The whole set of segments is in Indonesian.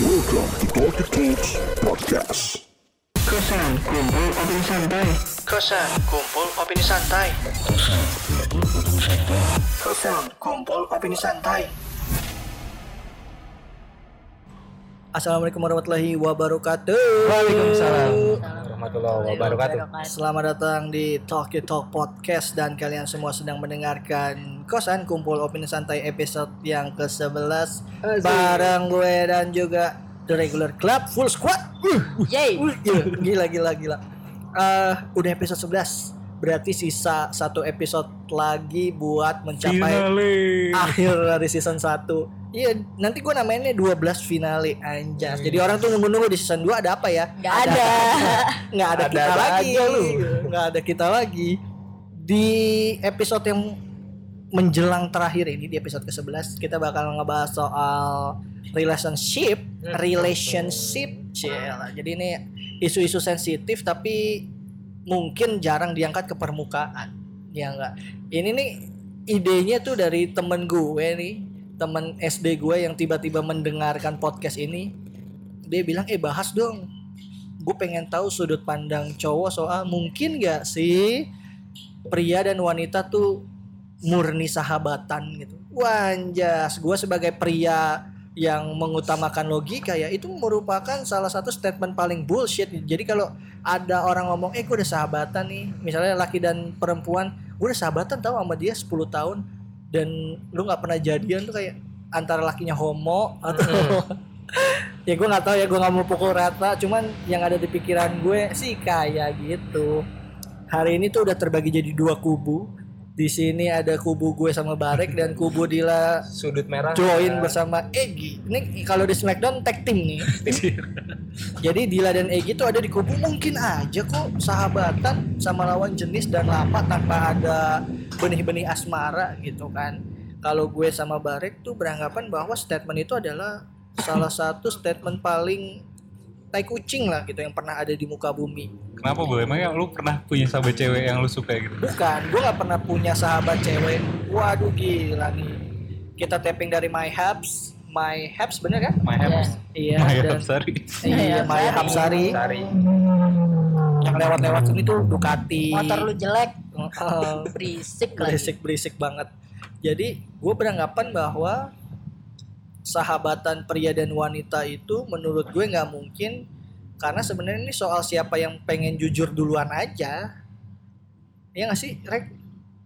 Welcome to Talkie Talks Podcast. Kosan kumpul opini santai. Kosan kumpul opini santai. Kosan kumpul opini santai. Assalamualaikum warahmatullahi wabarakatuh. Waalaikumsalam warahmatullahi wabarakatuh. Selamat datang di Talk You Talk Podcast dan kalian semua sedang mendengarkan Kosan Kumpul Opini Santai episode yang ke-11 bareng gue dan juga The Regular Club Full Squad. Uh, Yay. uh, gila, gila gila. Eh, udah episode 11. Berarti sisa satu episode lagi buat mencapai akhir dari season 1 Iya nanti gue namainnya 12 finale anjas. Jadi orang tuh nunggu-nunggu di season 2 ada apa ya? Nggak ada. Nggak ada, kita Ada-ada lagi. aja lu. Nggak ada kita lagi. Di episode yang menjelang terakhir ini Di episode ke-11 Kita bakal ngebahas soal relationship. Relationship. Cila. Jadi ini isu-isu sensitif tapi mungkin jarang diangkat ke permukaan. Ya enggak ini nih idenya tuh dari temen gue nih temen SD gue yang tiba-tiba mendengarkan podcast ini. Dia bilang eh bahas dong. Gue pengen tahu sudut pandang cowok soal mungkin gak sih pria dan wanita tuh murni sahabatan gitu? Wanjas gue sebagai pria yang mengutamakan logika ya itu merupakan salah satu statement paling bullshit jadi kalau ada orang ngomong eh gue udah sahabatan nih misalnya laki dan perempuan gue udah sahabatan tahu sama dia 10 tahun dan lu nggak pernah jadian tuh kayak antara lakinya homo atau ya gue nggak tahu ya gue nggak mau pukul rata cuman yang ada di pikiran gue sih kayak gitu. Hari ini tuh udah terbagi jadi dua kubu di sini ada kubu gue sama Barek dan kubu Dila Sudut merah. join bersama Egi. Ini kalau di Smackdown tag team nih. Jadi Dila dan Egi tuh ada di kubu mungkin aja kok sahabatan sama lawan jenis dan lama tanpa ada benih-benih asmara gitu kan. Kalau gue sama Barek tuh beranggapan bahwa statement itu adalah salah satu statement paling tai kucing lah gitu yang pernah ada di muka bumi. Kenapa boleh? Emangnya lu pernah punya sahabat cewek yang lu suka gitu? Bukan, gue gak pernah punya sahabat cewek. Waduh gila nih. Kita tapping dari My Habs, My Habs bener kan? My Habs. Iya. My dan- Habs, sorry. Iya, Maya Hapsari Sari. yang lewat-lewat sini tuh Ducati. Motor lu jelek, Heeh, berisik lagi. berisik berisik banget. Jadi gue beranggapan bahwa sahabatan pria dan wanita itu menurut gue nggak mungkin karena sebenarnya ini soal siapa yang pengen jujur duluan aja. Iya nggak sih, Rek?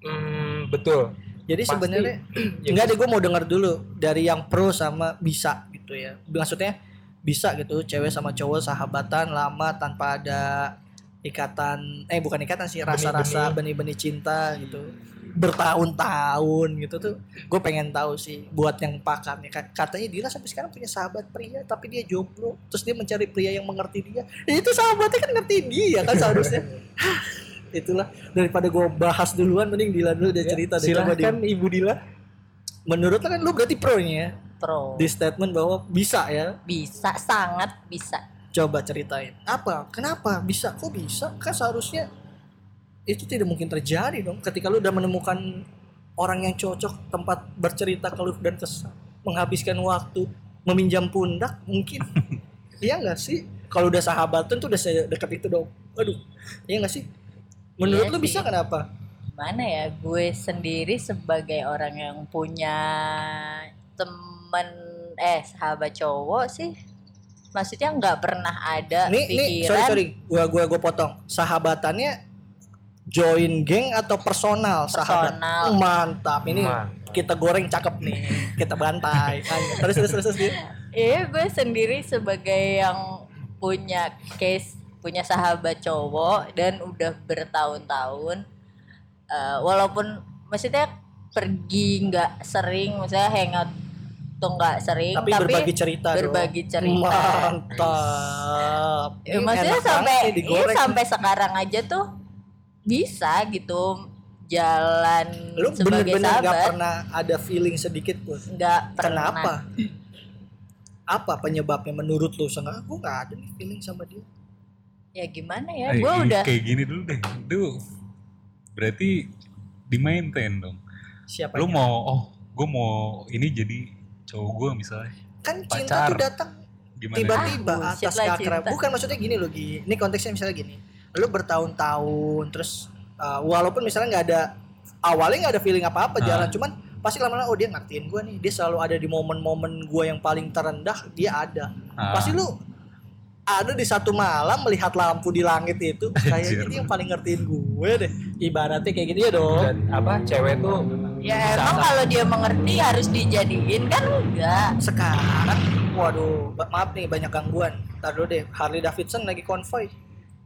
Hmm, betul. Jadi sebenarnya Ya, enggak deh gue mau denger dulu dari yang pro sama bisa gitu ya. Maksudnya bisa gitu cewek sama cowok sahabatan lama tanpa ada ikatan eh bukan ikatan sih rasa-rasa benih-benih cinta gitu bertahun-tahun gitu tuh gue pengen tahu sih buat yang pakarnya. Ka- katanya Dila sampai sekarang punya sahabat pria tapi dia jomblo. Terus dia mencari pria yang mengerti dia. Ya itu sahabatnya kan ngerti dia kan seharusnya. Itulah. Daripada gue bahas duluan mending Dila dulu dia cerita deh. Coba Dil. Silahkan Ibu Dila. menurut lo kan lu berarti pro nya ya? Pro. di statement bahwa bisa ya? Bisa, sangat bisa. coba ceritain. Apa? Kenapa? Bisa? Kok bisa? Kan seharusnya itu tidak mungkin terjadi dong ketika lu udah menemukan orang yang cocok tempat bercerita keluh dan kesah menghabiskan waktu meminjam pundak mungkin. Iya nggak sih? Kalau udah sahabatan tuh udah sedekat itu dong. Aduh iya nggak sih? Menurut Iya lu sih. bisa kenapa Gimana ya, gue sendiri sebagai orang yang punya temen eh sahabat cowok sih maksudnya nggak pernah ada nih nih pikiran. sorry sorry. Gua gua gua potong. Sahabatannya join geng atau personal, sahabat Personal. mantap ini Mantap. kita goreng cakep nih kita bantai Ayo, terus terus terus, terus Din. Iya, gue sendiri sebagai yang punya case, punya sahabat cowok dan udah bertahun-tahun. eh, walaupun maksudnya pergi nggak sering, misalnya hangout tuh nggak sering, tapi, tapi, berbagi cerita dong. berbagi cerita. mantap Ya, maksudnya sampai iya, digoreng sampai sekarang aja tuh bisa gitu jalan lu sebagai bener-bener nggak sahabat pernah ada feeling sedikit pun nggak pernah. kenapa apa penyebabnya menurut lu sangat aku nggak ada nih feeling sama dia Ya gimana ya? Gue udah kayak gini dulu deh. Duh. Berarti di maintain dong. siapa Lu mau oh, gue mau ini jadi cowok gue misalnya kan cinta pacar. tuh datang tiba-tiba Ah, atas keakraban bukan maksudnya gini loh Gi ini konteksnya misalnya gini lu bertahun-tahun terus uh, walaupun misalnya nggak ada awalnya nggak ada feeling apa-apa Ah. jalan cuman pasti lama-lama oh dia ngertiin gue nih dia selalu ada di momen-momen gue yang paling terendah dia ada Ah. pasti lu ada di satu malam melihat lampu di langit itu kayaknya Anjir. dia yang paling ngertiin gue deh ibaratnya kayak gitu ya dong Dan apa cewek tuh Ya emang kalau dia mengerti harus dijadiin kan enggak. sekarang waduh maaf nih banyak gangguan Ntar dulu deh Harley Davidson lagi konvoy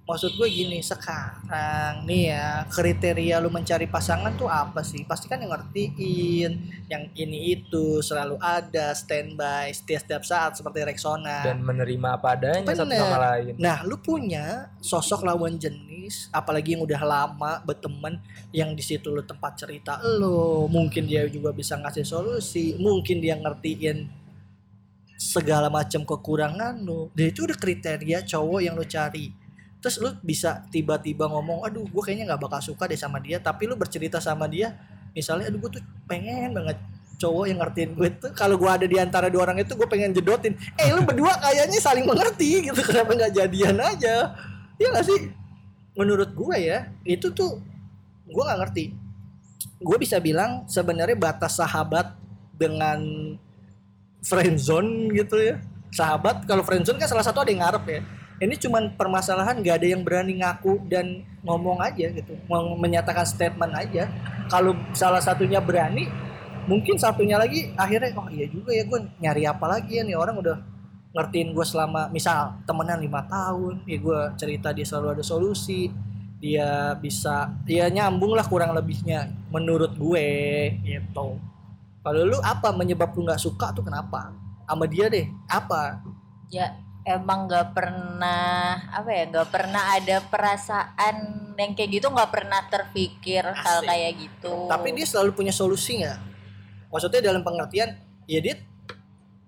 maksud gue gini sekarang nih ya kriteria lu mencari pasangan tuh apa sih pasti kan yang ngertiin yang ini itu selalu ada standby setiap setiap saat seperti Rexona dan menerima apa adanya satu Bener. sama lain. Nah, lu punya sosok lawan jenis, apalagi yang udah lama berteman, yang di situ lu tempat cerita lu, mungkin dia juga bisa ngasih solusi, mungkin dia ngertiin segala macam kekurangan lu. Dan itu udah kriteria cowok yang lu cari. Terus lu bisa tiba-tiba ngomong, aduh gue kayaknya nggak bakal suka deh sama dia, tapi lu bercerita sama dia, misalnya, aduh gue tuh pengen banget cowok yang ngertiin gue tuh kalau gue ada di antara dua orang itu gue pengen jedotin. Eh lu berdua kayaknya saling mengerti gitu kenapa nggak jadian aja? Ya gak sih? Menurut gue ya itu tuh gue nggak ngerti. Gue bisa bilang sebenarnya batas sahabat dengan friendzone gitu ya. Sahabat kalau friendzone kan salah satu ada yang ngarep ya ini cuman permasalahan gak ada yang berani ngaku dan ngomong aja gitu. Menyatakan statement aja. Kalau salah satunya berani mungkin satunya lagi akhirnya oh iya juga ya gue nyari apa lagi ya nih? Orang udah ngertiin gue selama misal temenan lima tahun ya gue cerita dia selalu ada solusi dia bisa ya nyambung lah kurang lebihnya menurut gue gitu. Kalau lu apa menyebab lu nggak suka tuh kenapa? Sama dia deh apa? Ya emang nggak pernah apa ya nggak pernah ada perasaan yang kayak gitu nggak pernah terpikir hal Asik. kayak gitu. tapi dia selalu punya solusi nggak maksudnya dalam pengertian ya dia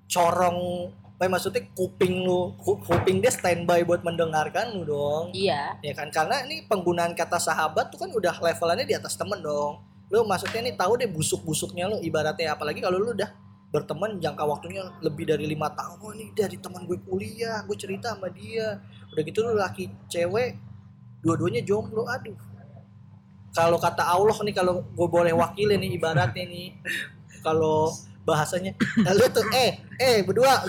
corong eh, maksudnya kuping lu ku- kuping dia standby buat mendengarkan lu dong iya ya kan karena ini penggunaan kata sahabat tuh kan udah levelannya di atas temen dong lu maksudnya nih tahu deh busuk-busuknya lu ibaratnya apalagi kalau lu udah berteman jangka waktunya lebih dari lima tahun. Oh ini dari teman gue kuliah gue cerita sama dia. Udah gitu lu laki cewek dua-duanya jomblo aduh. Kalau kata Allah nih kalau gue boleh wakilin nih ibaratnya nih kalau bahasanya "Eh, lu tuh eh eh berdua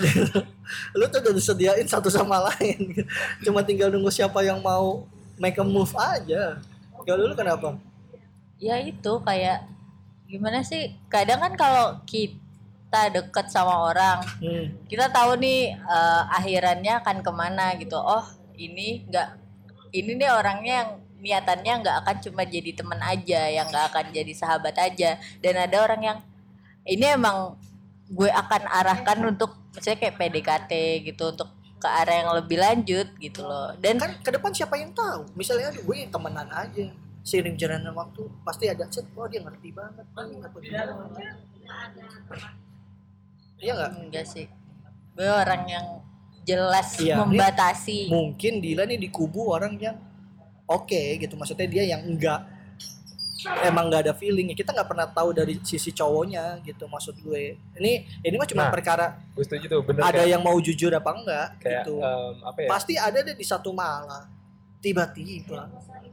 lu tuh udah disediain satu sama lain. Cuma tinggal nunggu siapa yang mau make a move aja. Kalau lu kenapa? Ya itu kayak gimana sih? Kadang kan kalau kita deket sama orang. Hmm. kita tahu nih eh, akhirannya akan ke mana gitu. Oh ini nggak ini nih orangnya yang niatannya nggak akan cuma jadi teman aja yang nggak akan jadi sahabat aja. Dan ada orang yang ini emang gue akan arahkan untuk misalnya kayak PDKT gitu untuk ke arah yang lebih lanjut gitu loh. Dan kan ke depan siapa yang tahu? Misalnya aduh gue temenan aja. Seiring jalannya waktu pasti ada set oh dia ngerti banget. Apa iya nggak? Enggak sih. Gue orang yang jelas Iya, membatasi. Mungkin Dila nih di kubu orang yang oke gitu. Maksudnya dia yang enggak emang nggak ada feeling. Kita nggak pernah tahu dari sisi cowoknya gitu maksud gue. Ini ini mah cuma Nah, perkara Gue setuju tuh bener ada kayak, yang mau jujur apa enggak kayak gitu. em, apa ya? pasti ada deh di satu malam tiba-tiba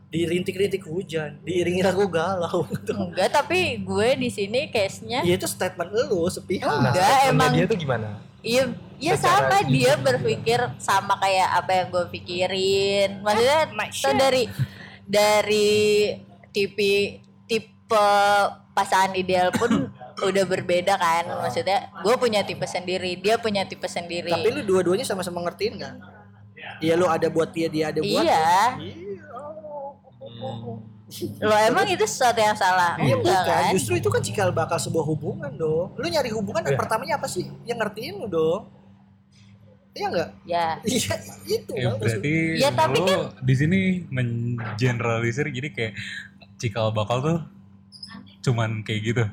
dirintik-rintik hujan diiringi lagu galau gitu. enggak tapi gue di sini case-nya ya itu statement lu sepihak Nah, Enggak, statementnya emang- dia tuh gimana? Iya, iya sama dia berpikir sama kayak apa yang gue pikirin. Maksudnya so dari dari tipe tipe pasangan ideal pun udah berbeda kan. Maksudnya gue punya tipe sendiri, dia punya tipe sendiri. tapi lu dua-duanya sama-sama ngertiin kan Iya lu ada buat dia dia ada buat iya, Iya. Lo emang itu sesuatu yang salah? Iya Enggak bukan, kan? justru itu kan cikal bakal sebuah hubungan dong. Lu nyari hubungan yang Iya. pertamanya apa sih? Yang ngertiin lu dong. Iya enggak? Ya, Iya itu. Ya, Bang. berarti Ya, tapi kan- di sini mengeneralisir jadi kayak cikal bakal tuh cuman kayak gitu.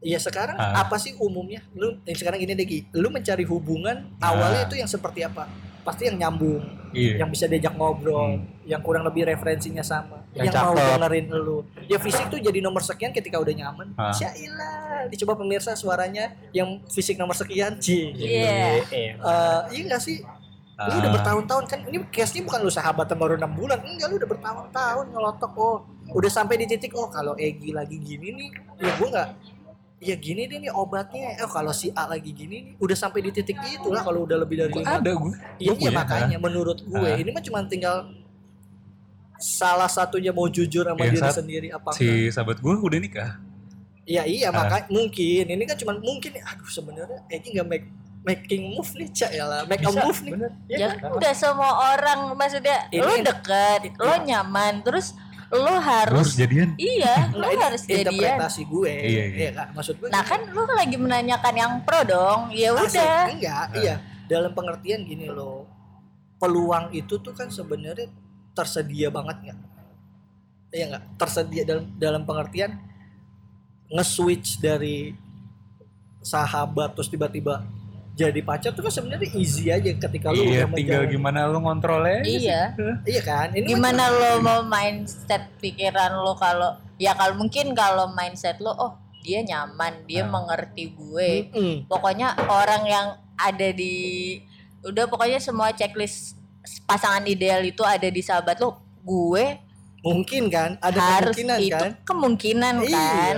Iya sekarang Ah. apa sih umumnya? Lu eh, sekarang gini deh. Lu mencari hubungan Ah. awalnya itu yang seperti apa? Pasti yang nyambung, Iya. yang bisa diajak ngobrol, Hmm. yang kurang lebih referensinya sama. Yang yang, mau dengerin lu. Ya fisik tuh jadi nomor sekian ketika udah nyaman. Ah. Syailah, dicoba pemirsa suaranya yang fisik nomor sekian, Ci. Iya. Iya. Eh, iya gak sih? Lu udah Ah. bertahun-tahun kan ini case-nya bukan lu sahabatan baru enam bulan. Enggak, lu udah bertahun-tahun ngelotok oh. Udah sampai di titik oh kalau Egi lagi gini nih, ya gua nggak Ya gini deh nih obatnya. Oh kalau si A lagi gini nih, udah sampai di titik itu lah kalau udah lebih dari Gua lima ada gue. Iya, iya makanya menurut gue Ah. ini mah cuma tinggal salah satunya mau jujur sama Yang diri sendiri apa Si sahabat gue udah nikah. Iya iya Ah. makanya mungkin ini kan cuma mungkin aduh sebenarnya Egi nggak make making move nih cak ya lah make a Bisa, move nih bener. Iya Ya kan? udah semua orang maksudnya Ini lo deket, lo nyaman, terus lo harus harus jadian. iya, lo Nah, harus jadian. interpretasi gue Iya, iya. kan maksud gue Nah kan lo lagi menanyakan yang pro dong, ya udah. enggak iya dalam pengertian gini loh peluang itu tuh kan sebenarnya tersedia banget nggak iya nggak tersedia dalam dalam pengertian nge-switch dari sahabat terus tiba-tiba jadi pacar tuh kan sebenarnya easy aja ketika lu Iya, tinggal menjalani- gimana lu ngontrolnya. aja sih. Iya. iya kan ini Gimana lo mau mindset pikiran lo kalau ya kalau mungkin kalau mindset lo oh dia nyaman, dia Ah. mengerti gue. Mm-mm. Pokoknya orang yang ada di udah pokoknya semua checklist pasangan ideal itu ada di sahabat lo. Gue mungkin kan ada harus kemungkinan itu kan kemungkinan kan. iya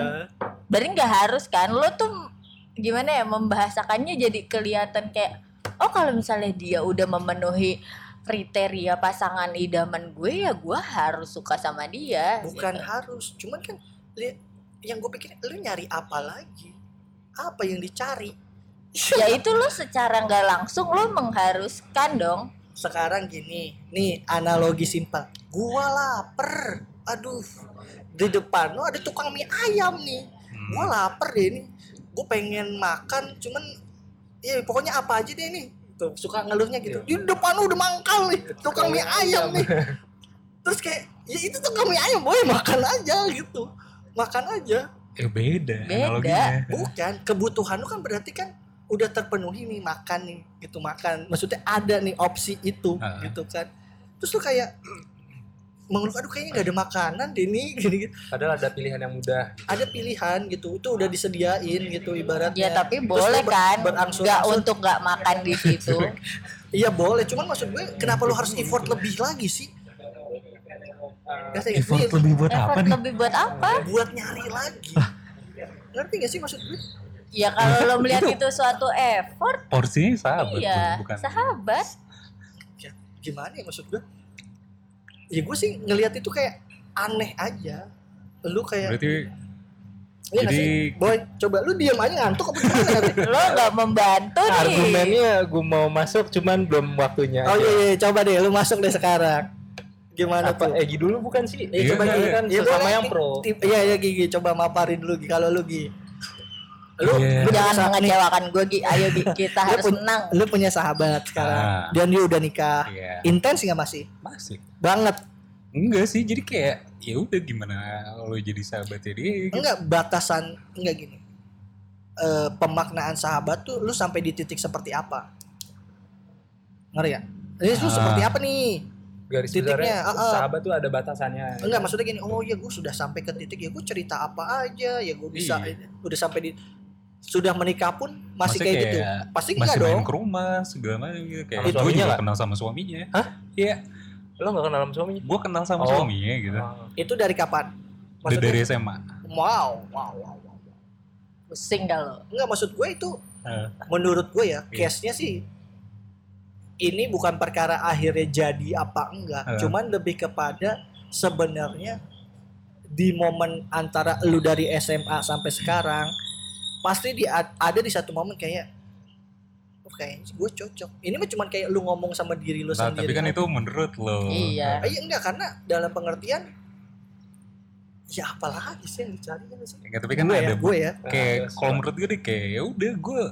Berarti nggak harus kan? Lo tuh gimana ya membahasakannya jadi kelihatan kayak oh kalau misalnya dia udah memenuhi kriteria pasangan idaman gue ya gue harus suka sama dia. bukan gitu. harus cuman kan li- yang gue pikir lu nyari apa lagi apa yang dicari Ya itu lo secara nggak langsung lo mengharuskan dong. sekarang gini nih analogi simpel gua lapar aduh di depan lo ada tukang mie ayam nih Hmm. gua lapar deh ini gue pengen makan cuman ya pokoknya apa aja deh nih tuh suka ngeluhnya gitu. Di depan lo udah mangkal nih tukang mie ayam nih. terus kayak ya itu tukang mie ayam boy makan aja gitu. Makan aja. Eh beda, Beda. analoginya. bukan kebutuhan lu kan berarti kan udah terpenuhi nih makan nih gitu makan. Maksudnya ada nih opsi itu Ah. gitu kan. Terus lu kayak mengeluh aduh kayaknya nggak ada makanan deh nih gini, gini. Padahal ada pilihan yang mudah. ada pilihan gitu itu udah disediain gitu ibaratnya Ya tapi Terus boleh ber- kan nggak untuk nggak makan di situ. iya boleh cuman maksud gue kenapa lu harus effort lebih lagi sih Ngerti nggak? Effort Ini lebih buat apa Effort nih? lebih buat apa? buat nyari lagi ngerti gak sih maksud gue Ya kalau lo melihat itu suatu effort, Porsinya sahabat iya bukan. sahabat. Ya, gimana ya maksud gue ya gue sih ngelihat itu kayak aneh aja lu kayak Berarti Iya Jadi- sih? boy coba lu diam aja ngantuk apa gimana? Lo nggak membantu nih. Argumennya gue mau masuk cuman belum waktunya. oh aja. iya, iya coba deh lu masuk deh sekarang gimana Apa tuh Egi dulu bukan sih? Iya, Iya, coba iya, Gi. iya. kan Iya, sesama boleh, yang Gi. pro. Iya iya Gigi coba maparin dulu Gi kalau lu Gi lu, Iya. lu punya Jangan mengecewakan gue, Gi. Ayo, Gi. Kita Lu harus pun- menang. lu punya sahabat sekarang Ah. dan dia udah nikah Iya. intens nggak masih Masih. banget Enggak sih, jadi kayak ya udah gimana lo jadi sahabatnya dia gitu. enggak batasan enggak gini Eh, pemaknaan sahabat tuh lu sampai di titik seperti apa ngerti ya ini lu Ah. seperti apa nih Garis Titiknya, ah, ah. sahabat tuh ada batasannya. Enggak maksudnya gini, oh ya gue sudah sampai ke titik ya gue cerita apa aja ya gue bisa Iya. udah sampai di sudah menikah pun masih Maksudnya kayak, gitu. Pasti enggak masih main dong. ke rumah segala macam gitu kayak Sama gue suaminya juga nggak? kenal sama suaminya Hah? iya Lo gak kenal sama suaminya? gue kenal sama Oh. suaminya gitu Oh. Itu dari kapan? udah dari SMA wow, wow, wow, wow. Pusing dah lo. Enggak maksud gue itu Eh, menurut gue ya, Iya. case-nya sih ini bukan perkara akhirnya jadi apa enggak, Eh. cuman lebih kepada sebenarnya di momen antara lu dari SMA sampai sekarang pasti di ada di satu momen kayak oh, kayaknya gue cocok. Ini mah cuman kayak lu ngomong sama diri lu nah, sendiri. tapi kan itu menurut lo Iya. Ah, iya enggak karena dalam pengertian ya apalagi sih yang dicari kan sih? Ya, tapi kan gue ada ya, gue ya. kayak Nah, kalau menurut gue deh kayak ya udah gue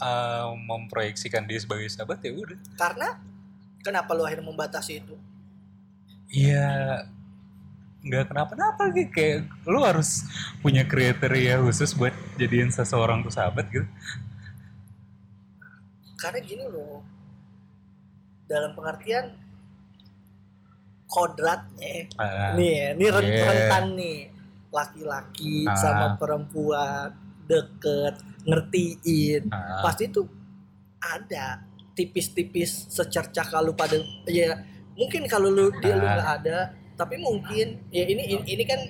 uh, memproyeksikan dia sebagai sahabat ya udah Karena kenapa lu akhirnya membatasi itu? Iya nggak kenapa-napa gitu kayak lu harus punya kriteria khusus buat jadiin seseorang tuh sahabat gitu karena gini loh dalam pengertian kodratnya Ah, nih ya, ini Iya. rentan nih laki-laki Ah. sama perempuan deket ngertiin ah, pasti tuh ada tipis-tipis secerca kalau pada ya mungkin kalau lu dia lu Ah. nggak ada tapi mungkin ya ini ini, ini kan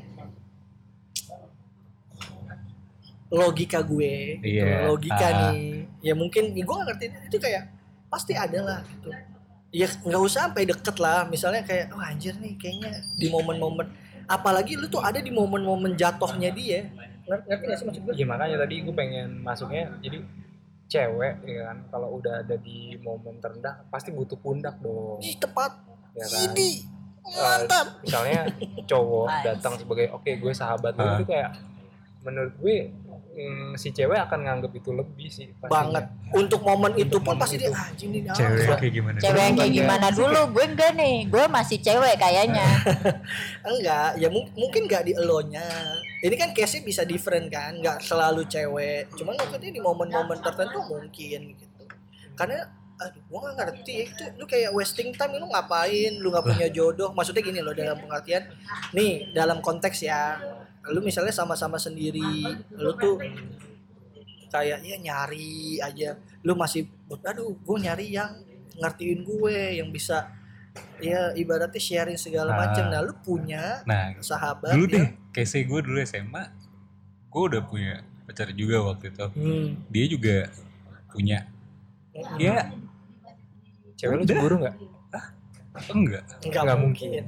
logika gue gitu. Iya. logika Ah. nih ya mungkin gue gak ngerti itu kayak pasti ada lah gitu ya nggak usah sampai deket lah misalnya kayak oh anjir nih kayaknya di momen-momen apalagi lu tuh ada di momen-momen jatuhnya dia Ngerti ngerti gak sih maksud gue? Ya makanya tadi gue pengen masuknya jadi cewek ya kan kalau udah ada di momen terendah pasti butuh pundak dong Ih, tepat ya kan ini mantap misalnya cowok Nice. datang sebagai oke gue sahabat lu Ah. itu kayak menurut gue mm, si cewek akan nganggap itu lebih sih pastinya. banget untuk momen itu Untuk pun momen pasti itu. dia anjing nih cewek ah, kayak gimana Cewek yang kayak gimana dulu? Gue enggak nih. Gue masih cewek kayaknya. enggak ya mung- mungkin enggak di elonya ini kan case nya bisa different kan enggak selalu cewek cuman maksudnya di momen-momen tertentu mungkin gitu karena aduh gua gak ngerti itu lu kayak wasting time lu ngapain? Lu nggak punya jodoh. Maksudnya gini loh dalam pengertian. Nih dalam konteks ya lu misalnya sama-sama sendiri lu tuh kayak ya nyari aja. Lu masih aduh gue nyari yang ngertiin gue yang bisa ya ibaratnya sharing segala Ah. macam. Nah lu punya nah sahabat dulu deh. case gue dulu SMA gue udah punya pacar juga waktu itu. Hmm. dia juga punya. Ya cewek lu Udah. cemburu nggak enggak, enggak Nggak mungkin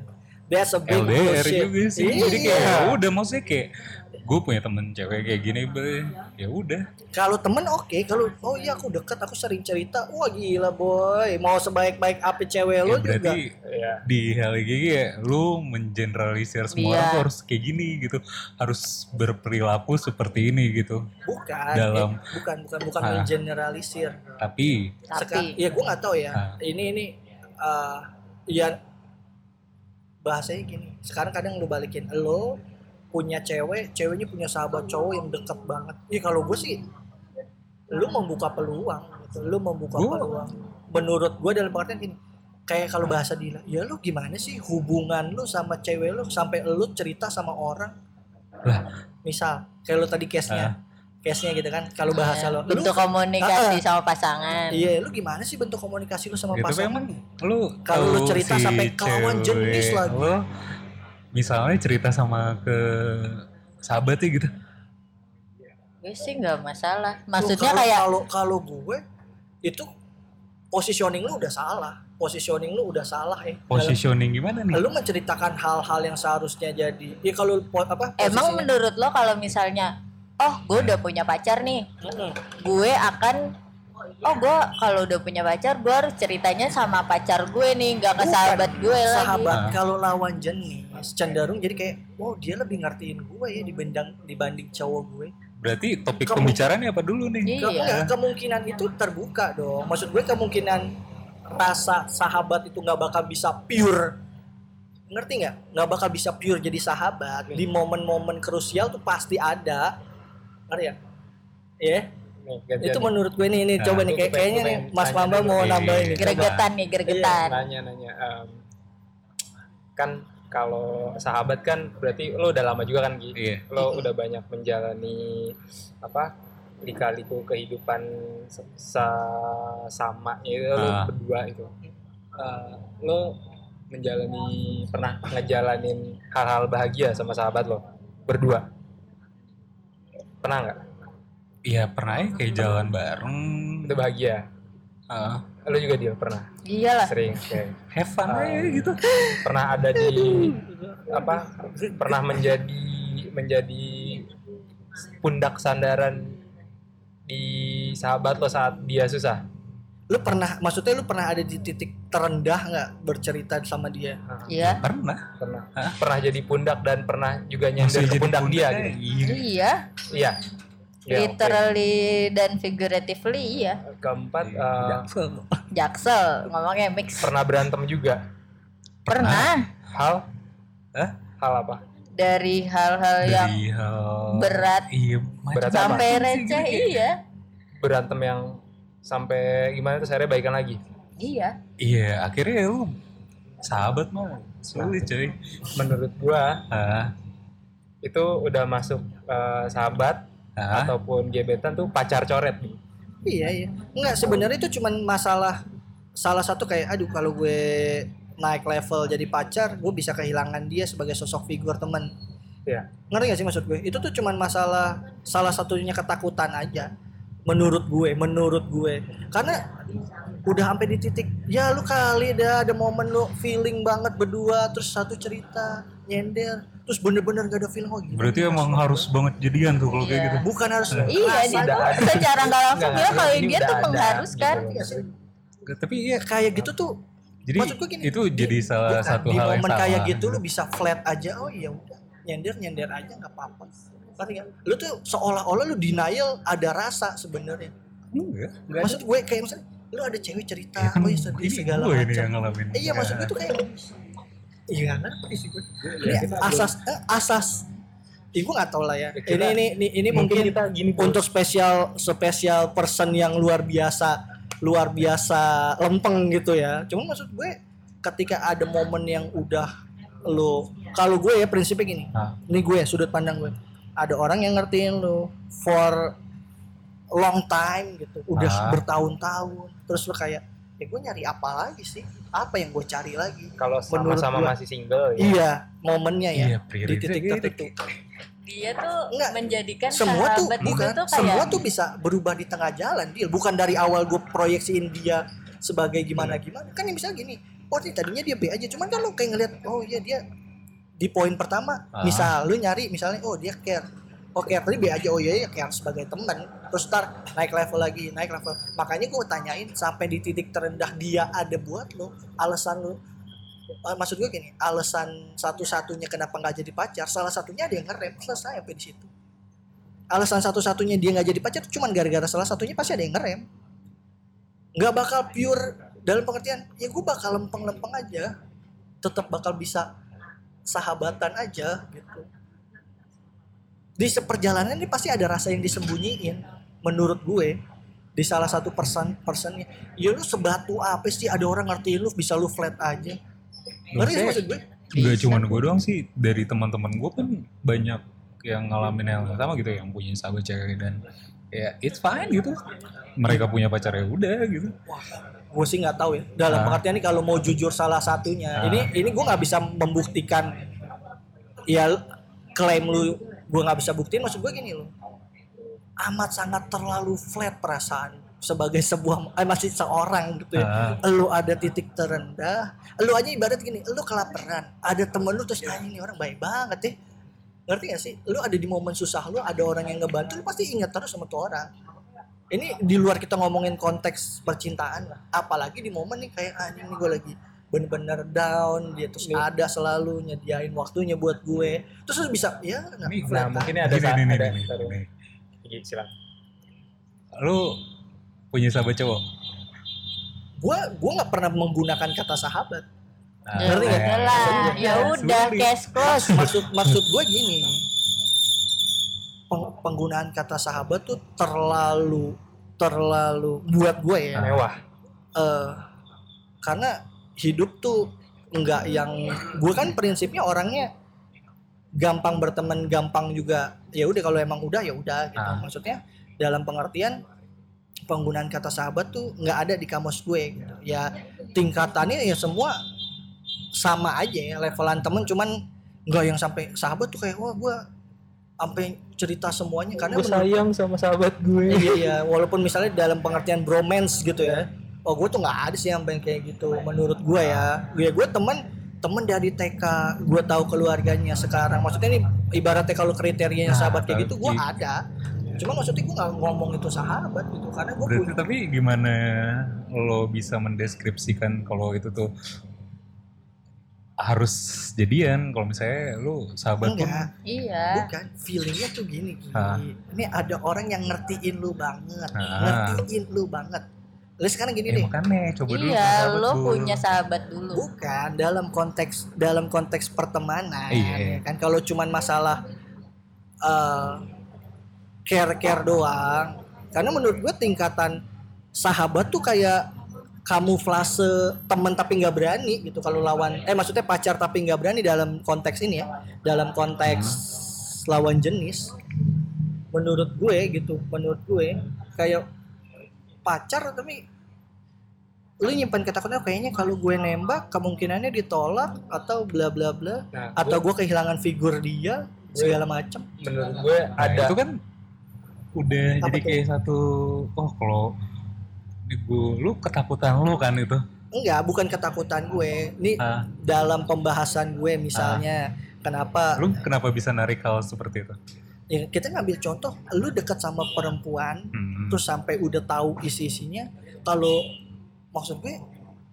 that's a big LDR bullshit. juga sih Iya. jadi kayak ya udah maksudnya kayak gue punya temen cewek kayak gini bre. Ya udah. Kalau temen oke. Kalau oh iya aku deket aku sering cerita. Wah gila boy. Mau sebaik-baik apa cewek ya lu juga? Berarti ya di hal kayak gini ya lu mengeneralisir semua Iya. orang harus kayak gini gitu. Harus berperilaku seperti ini gitu. Bukan dalam- eh, bukan bukan bukan Ah. mengeneralisir. Tapi Seka- Tapi. ya gue nggak tahu ya. Ah. ini ini eh ya bahasanya gini. Sekarang kadang lu balikin lo punya cewek ceweknya punya sahabat cowok yang deket banget. Ya kalau gue sih lu membuka peluang gitu lu membuka Gua- peluang. Menurut gue dalam pengertian gini kayak kalau bahasa Dila ya lu gimana sih hubungan lu sama cewek lu sampai lu cerita sama orang? Misal kayak lu tadi case nya case nya gitu kan kalau bahasa lo lu. Bentuk komunikasi Ah, sama pasangan. Iya, lu gimana sih bentuk komunikasi lu sama itu pasangan? memang lu Kalau lu cerita si sampai ke lawan jenis lagi. lu misalnya cerita sama ke sahabatnya gitu Gue sih nggak masalah. Maksudnya kalau- kayak kalau kalau gue itu positioning lu udah salah. Positioning lu udah salah ya. Dalam- positioning gimana nih lu menceritakan hal-hal yang seharusnya jadi ya kalau po- apa emang posisinya- menurut lo kalau misalnya oh gue udah punya pacar nih, Mm-mm. gue akan oh gue kalau udah punya pacar gue harus ceritanya sama pacar gue nih, nggak ke Bukan. sahabat gue lagi. sahabat Ah. kalau lawan jenis cenderung jadi kayak wow dia lebih ngertiin gue ya dibanding dibanding cowok gue berarti topik Kamu- pembicaraannya apa dulu nih Iya. Ke- enggak, kemungkinan itu terbuka dong. Maksud gue kemungkinan rasa sahabat itu nggak bakal bisa pure. Ngerti nggak? Nggak bakal bisa pure jadi sahabat. Di momen-momen krusial tuh pasti ada. Ngerti ya? Iya. nih gantian Itu nih. menurut gue nih, ini Nah, coba nih kayak kayaknya nih Mas Mamba mau Oke. nambahin nih. Gregetan nih, gregetan. nanya nanya em, kan kalau sahabat kan berarti lo udah lama juga kan Gi? Iya. lo udah banyak menjalani apa lika-liku kehidupan sa- sama itu lo Ah. berdua itu Eh, lo menjalani pernah ngejalanin hal-hal bahagia sama sahabat lo berdua pernah nggak Iya pernah ya kayak jalan bareng itu bahagia Ah, lo juga dia pernah Iyalah. sering oke have fun Ah. aja gitu pernah ada di apa pernah menjadi menjadi pundak sandaran di sahabat lo saat dia susah Lu pernah, maksudnya lu pernah ada di titik terendah nggak bercerita sama dia? Iya. pernah pernah Hah? pernah jadi pundak dan pernah juga nyender ke pundak dia pundaknya, gitu iya. Iya. Ya. Literally dan figuratively iya. keempat eh, Jaksel. Jaksel ngomongnya mix. pernah berantem juga Pernah. hal Hah? hal apa Dari hal-hal yang hal berat iya Berat apa? sampai sih receh iya. berantem yang sampai gimana tuh akhirnya baikan lagi Iya. iya akhirnya lu sahabat mah sulit coy menurut gua ah itu udah masuk eh, sahabat ah ataupun gebetan tuh pacar coret nih. Iya iya. Enggak sebenarnya itu cuman masalah salah satu kayak aduh kalau gue naik level jadi pacar, gue bisa kehilangan dia sebagai sosok figur teman. Iya. Ngerti gak sih maksud gue? Itu tuh cuman masalah salah satunya ketakutan aja. Menurut gue, menurut gue. Karena udah sampai di titik ya lu kali dah ada momen lu feeling banget berdua terus satu cerita nyender terus bener-bener gak ada feeling oh gila. berarti emang harus banget jadian tuh kalau kayak Iya. gitu bukan harus Iya, udah ada. secara nggak langsung dia kalau dia tuh mengharuskan. gitu. Iya sih. tapi iya kayak gitu tuh jadi Maksud gue gini, itu di- jadi salah bukan, satu di hal yang momen salah kayak gitu lu bisa flat aja oh iya udah nyender nyender aja nggak apa-apa Ngerti nggak? lu tuh seolah-olah lu denial ada rasa sebenarnya enggak maksud gue kayak misalnya lu ada cewek cerita ya kan oh iya sedih segala macam yang ngalamin iya maksud gue tuh kayak iya ngerti sih gue ini kita asas eh, asas Ih, gue nggak tahu lah ya. Kita- ini, ini ini ini mungkin mungkin kita gini untuk spesial spesial person yang luar biasa luar biasa lempeng gitu ya. Cuma maksud gue ketika ada momen yang udah lo kalau gue ya prinsipnya gini. Ah. Ini gue ya sudut pandang gue. Ada orang yang ngertiin lo for long time gitu. Udah Ah. bertahun-tahun. Terus lo kayak ya gue nyari apa lagi sih? Apa yang gue cari lagi? kalau sama-sama masih single ya. Iya, momennya ya. Iya, di titik gitu. tertentu. Dia tuh Enggak. menjadikan semua tuh bukan itu tuh semua kayak tuh bisa berubah di tengah jalan deal bukan dari awal gue proyeksiin dia sebagai gimana gimana kan yang misalnya gini oh ini tadinya dia B aja cuman kan lo kayak ngeliat oh iya dia di poin pertama Ah. misal lu nyari misalnya oh dia care care tadi B aja ya care sebagai teman terus ntar naik level lagi naik level. Makanya gue tanyain sampai di titik terendah dia ada buat lo alasan lo. Eh, maksud gue gini alasan satu-satunya kenapa nggak jadi pacar salah satunya ada yang ngerem selesai sampai di situ. Alasan satu-satunya dia nggak jadi pacar cuman gara-gara salah satunya pasti ada yang ngerem nggak bakal pure dalam pengertian ya gue bakal lempeng-lempeng aja tetap bakal bisa sahabatan aja gitu di seperjalanan ini pasti ada rasa yang disembunyiin menurut gue di salah satu person personnya. Ya lu sebatu apa sih? Ada orang ngertiin lu bisa lu flat aja. Ngerti sih maksud gue. Gak cuma gue doang sih dari teman-teman gue pun banyak yang ngalamin hal yang sama gitu yang punya sahabat cewek dan ya it's fine gitu. Mereka punya pacar ya udah gitu. Gue sih nggak tahu ya. Dalam Ah. pengertian ini kalau mau jujur salah satunya Ah. ini ini gue nggak bisa membuktikan ya klaim lu gue nggak bisa buktiin maksud gue gini loh amat sangat terlalu flat perasaan sebagai sebuah eh, masih seorang gitu ya Ah. lu ada titik terendah lu aja ibarat gini lu kelaparan ada temen lu terus ah ini orang baik banget ya ngerti gak sih lu ada di momen susah lu ada orang yang ngebantu lu pasti ingat terus sama tuh orang ini di luar kita ngomongin konteks percintaan lah. apalagi di momen nih kayak anjing nih gue lagi bener-bener down dia terus Nih. ada selalu nyediain waktunya buat gue terus lu bisa ya nah, Nah, mungkin ada Gini, nih, ada sorry. nih. Gigi, silakan. lu punya sahabat cowok gue gue nggak pernah menggunakan kata sahabat Nah, ya Ngerti nggak? udah lah, Sulit. ya udah case close. maksud maksud gue gini peng- penggunaan kata sahabat tuh terlalu terlalu buat gue ya Mewah. eh karena hidup tuh enggak yang gue kan prinsipnya orangnya gampang berteman gampang juga ya udah kalau emang udah ya udah gitu Ah. maksudnya dalam pengertian penggunaan kata sahabat tuh nggak ada di kamus gue gitu ya tingkatannya ya semua sama aja ya levelan temen cuman nggak yang sampai sahabat tuh kayak wah gue sampai cerita semuanya karena Gue sayang sama sahabat gue. iya iya walaupun misalnya dalam pengertian bromance gitu ya oh gue tuh nggak ada sih yang kayak gitu menurut gue ya gue gue teman temen dari TK gue tahu keluarganya sekarang maksudnya ini ibaratnya kalau kriterianya Nah, sahabat kayak gitu gue gitu. ada cuma maksudnya gue nggak ngomong itu sahabat gitu karena gue berarti tapi gimana lo bisa mendeskripsikan kalau itu tuh harus jadian kalau misalnya lu sahabat pun enggak Iya. bukan feelingnya tuh gini Gi. Ah. ini ada orang yang ngertiin lu banget Ah. ngertiin lu banget lu sekarang gini ya deh makanya coba dulu Iya, lo dulu. punya sahabat dulu. Bukan dalam konteks dalam konteks pertemanan Iya. ya kan kalau cuman masalah eh, care care doang karena menurut gue tingkatan sahabat tuh kayak kamuflase temen tapi nggak berani gitu kalau lawan eh maksudnya pacar tapi nggak berani dalam konteks ini ya dalam konteks lawan jenis menurut gue gitu menurut gue kayak pacar tapi lu nyimpan ketakutan kayaknya kalau gue nembak kemungkinannya ditolak atau bla bla bla. Nah, atau gua- gue kehilangan figur dia segala macam menurut gue Nah, ada itu kan udah Apa jadi tuh? kayak satu oh kalau di gua- lu ketakutan lu kan itu? Enggak bukan ketakutan gue. Ini Ah, dalam pembahasan gue misalnya kenapa lu kenapa bisa narik hal seperti itu? Ya kita ngambil contoh lu dekat sama perempuan Hmm. terus sampai udah tahu isi isinya kalau maksud gue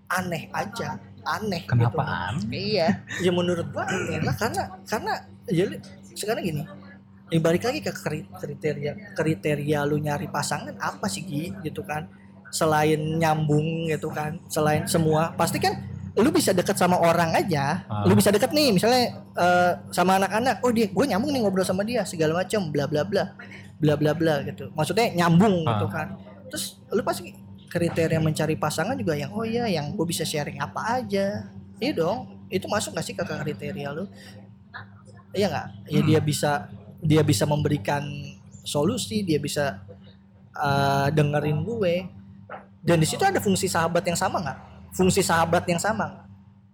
aneh aja aneh kenapa gitu. aneh Iya. ya menurut gua aneh lah karena karena ya sekarang gini ya balik lagi ke kri- kriteria kriteria lu nyari pasangan apa sih Gi gitu kan selain nyambung gitu kan selain semua pasti kan lu bisa deket sama orang aja Ah. lu bisa deket nih misalnya eh, sama anak-anak oh dia gue nyambung nih ngobrol sama dia segala macam bla bla bla bla bla bla gitu maksudnya nyambung gitu Ah. kan terus lu pasti kriteria mencari pasangan juga yang oh iya yang gue bisa sharing apa aja. Iya dong itu masuk gak sih ke kriteria lu? Iya nggak? Ya dia bisa dia bisa memberikan solusi dia bisa eh, dengerin gue. Dan di situ ada fungsi sahabat yang sama nggak? Fungsi sahabat yang sama. Nggak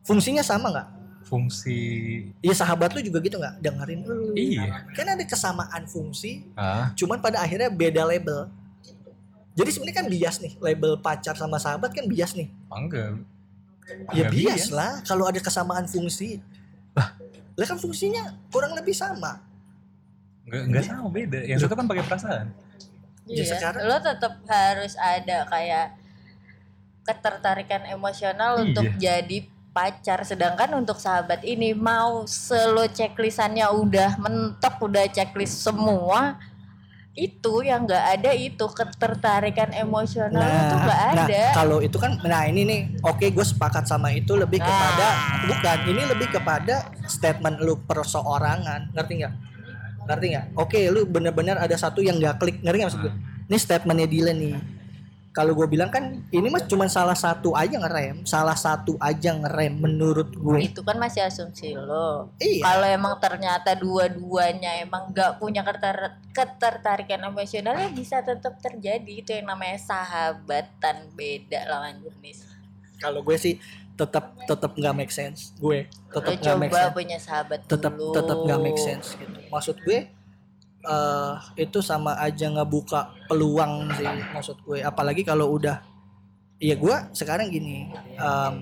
fungsinya sama nggak? Fungsi ya sahabat lu juga gitu nggak? Dengerin lu. Iya. Kan ada kesamaan fungsi ah cuman pada akhirnya beda label jadi sebenarnya kan bias nih label pacar sama sahabat kan bias nih. Enggak. Ya bias bias. lah kalau ada kesamaan fungsi. Lah. Lah kan fungsinya kurang lebih sama. Enggak enggak sama beda. Yang satu kan pakai perasaan. Ya, Iya. sekarang- Lo tetap harus ada kayak ketertarikan emosional Iya. untuk jadi pacar. Sedangkan untuk sahabat ini mau selo checklistannya udah mentok udah checklist semua itu yang nggak ada itu ketertarikan emosional itu nggak nah ada. kalau itu kan nah ini nih oke gue sepakat sama itu lebih Nah. kepada bukan ini lebih kepada statement lu perseorangan ngerti nggak? Ngerti nggak? Oke lu bener-bener ada satu yang nggak klik ngerti nggak maksud gue ini statementnya Dylan nih kalau gue bilang kan ini mas cuma salah satu aja ngerem. Salah satu aja ngerem menurut gue itu kan masih asumsi lo. Iya. Kalau emang ternyata dua-duanya emang nggak punya keter- ketertarikan emosional ya bisa tetap terjadi. Itu yang namanya sahabatan beda lawan jenis. Kalau gue sih tetap tetap nggak make sense. Gue tetap nggak make sense. punya sahabat tetap tetap nggak make sense gitu. Maksud gue eh itu sama aja ngebuka peluang sih maksud gue. Apalagi kalau udah ya gue sekarang gini em,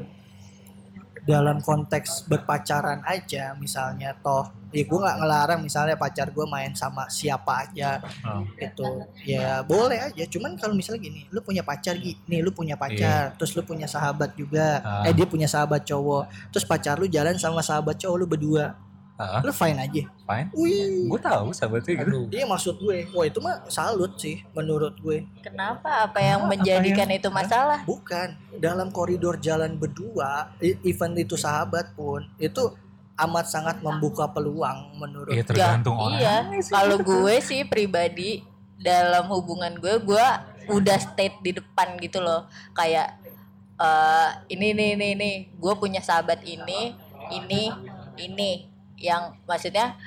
dalam konteks berpacaran aja misalnya toh ya gue nggak ngelarang misalnya pacar gue main sama siapa aja Oh. itu ya boleh aja cuman kalau misalnya gini lu punya pacar Gi nih lu punya pacar terus lu punya sahabat juga. Ah. eh dia punya sahabat cowok terus pacar lu jalan sama sahabat cowok lu berdua Ah, lu fine aja. Fine. Wih. Gue tahu sahabatnya gitu. Aduh. Iya maksud gue. Wah itu mah salut sih menurut gue. Kenapa? Apa yang Kenapa? menjadikan Apa yang- itu masalah? Bukan. Dalam koridor jalan berdua event itu sahabat pun itu amat sangat membuka peluang menurut Iya tergantung orang iya. kalau gue sih pribadi dalam hubungan gue gue udah state di depan gitu loh. Kayak eh ini nih ini nih gue punya sahabat ini ini ini yang maksudnya